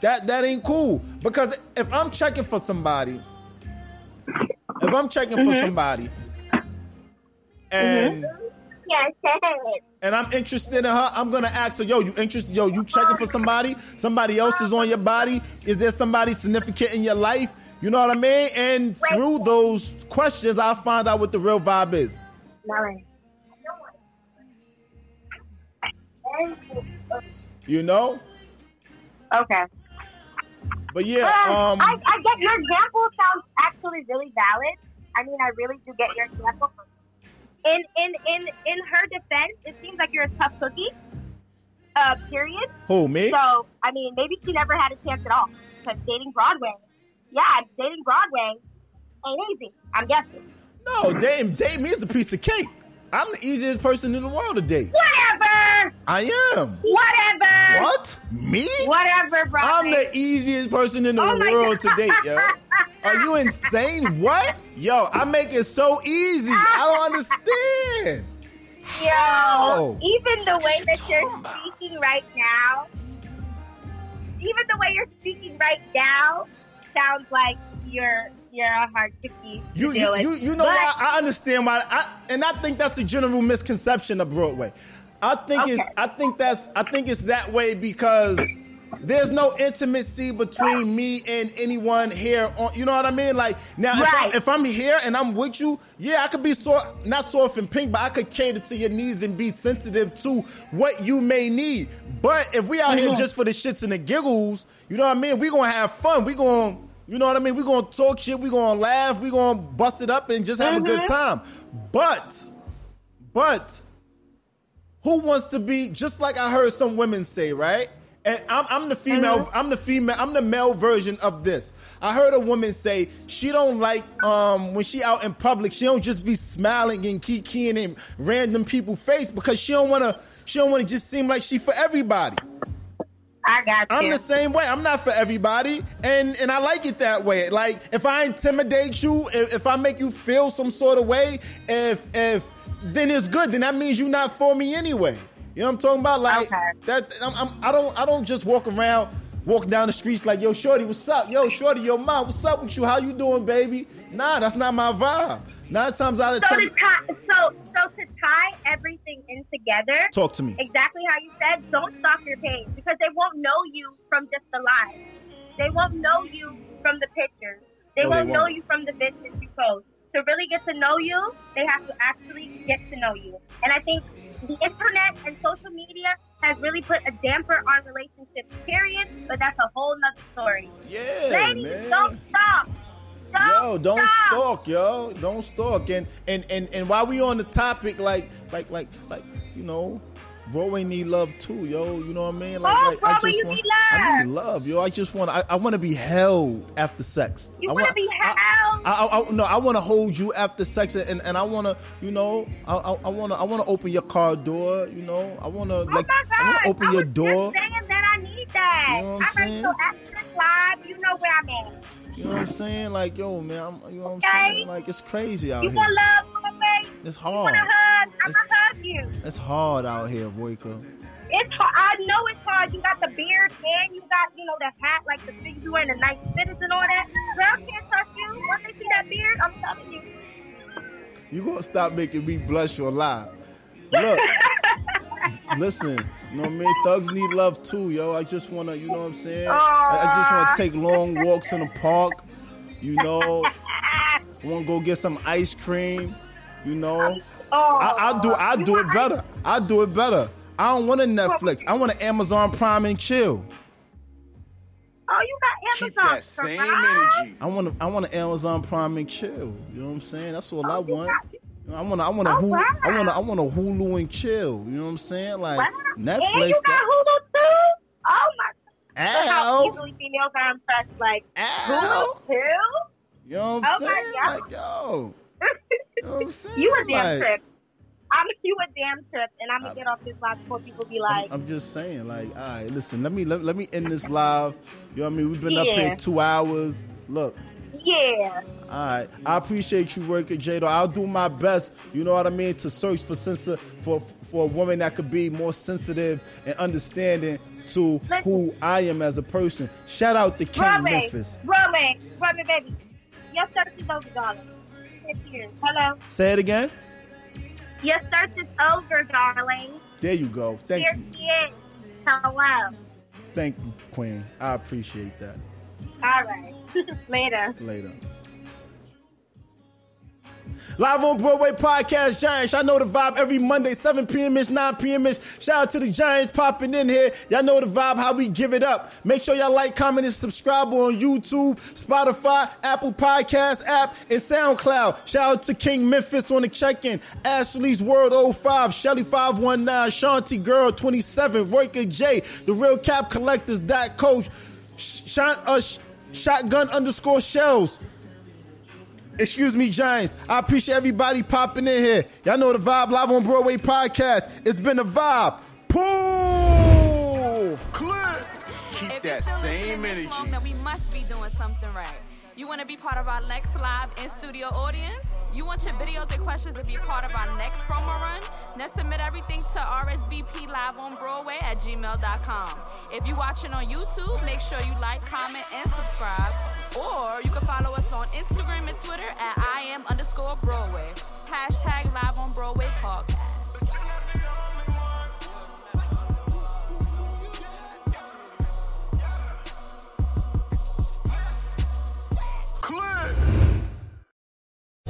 that that ain't cool. Because if I'm checking for somebody, if I'm checking for
Mhm.
somebody, and
Yes,
and I'm interested in her, I'm gonna ask her, yo, you interested? Yo, you checking for somebody? Somebody else is on your body? Is there somebody significant in your life? You know what I mean? And through those questions, I'll find out what the real vibe is. You know?
Okay.
But yeah, um,
I, I get your example sounds actually really valid. I mean, I really do get your example. In in in in her defense, it seems like you're a tough cookie. Uh, period.
who me?
So I mean, maybe she never had a chance at all because dating Broadway, yeah, dating Broadway ain't easy. I'm guessing.
No, dating, dating me is a piece of cake. I'm the easiest person in the world to date.
Whatever.
I am.
Whatever.
What? Me?
Whatever, Broadway.
I'm the easiest person in the
Oh
world to date, yo. [laughs] Are you insane? What? Yo, I make it so easy. I don't [laughs] understand.
Yo,
How?
even the way that you're speaking right now, even the way you're speaking right now, sounds like you're hard cookie.
You, you, you, you know
But-
why? I understand why. I, and I think that's a general misconception of Broadway. I think it's. I think that's. I think it's that way because there's no intimacy between me and anyone here. On, you know what I mean? Like now, if,
Right.
I, if I'm here and I'm with you, yeah, I could be so not soft and pink, but I could cater to your needs and be sensitive to what you may need. But if we out here
Mhm.
just for the shits and the giggles, you know what I mean? We gonna have fun. We gonna, you know what I mean? We're gonna talk shit. we're gonna laugh. we're gonna bust it up and just have a good
Mhm.
time. But, but who wants to be just like I heard some women say, right? And I'm, I'm the female. I'm the female. I'm the male version of this. I heard a woman say she don't like um, when she out in public. She don't just be smiling and kikiing in random people face because she don't want to. She don't want to just seem like she for everybody.
I got you.
I'm the same way. I'm not for everybody, and and I like it that way. Like if I intimidate you, if, if I make you feel some sort of way, if if then it's good. Then that means you're not for me anyway. You know what I'm talking about? Like that. I'm, I'm, I don't. I don't just walk around, walk down the streets like, yo, shorty, what's up? Yo, shorty, yo, mom, what's up with you? How you doing, baby? Nah, that's not my vibe. Nine times out of
So
ten,
to tie, so so to tie everything in together.
Talk to me.
Exactly how you said. Don't stop your page because they won't know you from just the live. They won't know you from the pictures. They
No,
won't know
won't.
you from the that you post. To really get to know you, they have to actually get to know you. And I think the internet and social media has really put a damper on relationships. Period. But that's a whole nother story.
Yeah,
Ladies,
man.
don't stop.
Yo, don't stalk, yo. Don't stalk. And and and and while we on the topic, like like like like you know, bro Broadway need love too, yo. You know what I mean? Like,
Oh,
like I just
you
want,
need
I need love, yo. I just want, I, I want to be held after sex.
You
I
want to be held?
I, I, I, no, I want to hold you after sex, and, and I want to, you know, I, I, want to, I want to open your car door, you know, I want to, oh like, I want to open
Oh
your door.
Saying that I need that.
You know what I'm
I
saying?
Know where I'm at.
You know what I'm saying? Like, yo, man, I'm, you know what I'm saying? Like, it's crazy out
You
here.
want love, Broadway?
It's
You
hard.
a hug? I'm gonna hug you.
It's hard out here, Boyka.
It's hard. I know it's hard. You got the beard and you got, you know, the hat, like the things you wear in the night fitteds and all that. Girls can't touch you. Once they see that beard, I'm telling you.
You gonna stop making me blush or lie. Look, [laughs] listen, you know what I mean? Thugs need love too, yo. I just wanna, you know what I'm saying? I, I just wanna take long walks in the park, you know. I [laughs] wanna go get some ice cream, you know. I, I'll do I do it better. I do it better. I don't want a Netflix. I want an Amazon Prime and chill.
Oh, you got Amazon.
Keep that same energy.
I want I want an Amazon Prime and chill. You know what I'm saying? That's all I oh, want. Know, I want a, I want a
Oh.
I want a, I want a Hulu and chill. You know what I'm saying? Like
And
Netflix.
you got
that-
Hulu too? Oh my.
Look how easily females are impressed. Like, Hulu too?
You know what I'm
Oh
saying?
my God.
Like, yo. You know what I'm saying? [laughs]
You a damn
Like,
trip. I'm you a damn trip, and I'm gonna get off this live before people be like,
I'm just saying, like, all right, listen, let me let, let me end this live. You know what I mean? We've been up here two hours. Look,
yeah.
all right, I appreciate you working, Jado. I'll do my best. You know what I mean to search for sensi- for for a woman that could be more sensitive and understanding to who I am as a person. Shout out to King
Broadway,
Memphis.
Broadway, Broadway, baby. Your search is over, darling. Hello.
Say it again.
Your search is over, darling.
There you go. Thank
Here
you,
she is. Hello.
thank you, Queen. I appreciate that.
All right. [laughs] Later.
Later. Live on Broadway Podcast Giants. Y'all know the vibe every Monday, 7 p.m. ish, 9 p.m. ish. Shout out to the Giants popping in here. Y'all know the vibe, how we give it up. Make sure y'all like, comment, and subscribe on YouTube, Spotify, Apple Podcast app, and SoundCloud. Shout out to King Memphis on the check-in. Ashley's World 05, Shelly 519, Shanti Girl 27, Royka J, The Real Cap Collectors, Dot Coach, Shot, uh, Shotgun underscore Shells. Excuse me, Giants. I appreciate everybody popping in here. Y'all know the vibe live on Broadway podcast. It's been a vibe. Pull!
Keep that same energy.
Then we must be doing something right. You want to be part of our next live in studio audience? You want your videos and questions to be part of our next promo run? Then submit everything to RSVP live on Broadway at gmail.com. If you're watching on YouTube, make sure you like, comment, and subscribe. Or you can follow us on Instagram and Twitter at I am underscore Broadway. Hashtag live on Broadway podcast.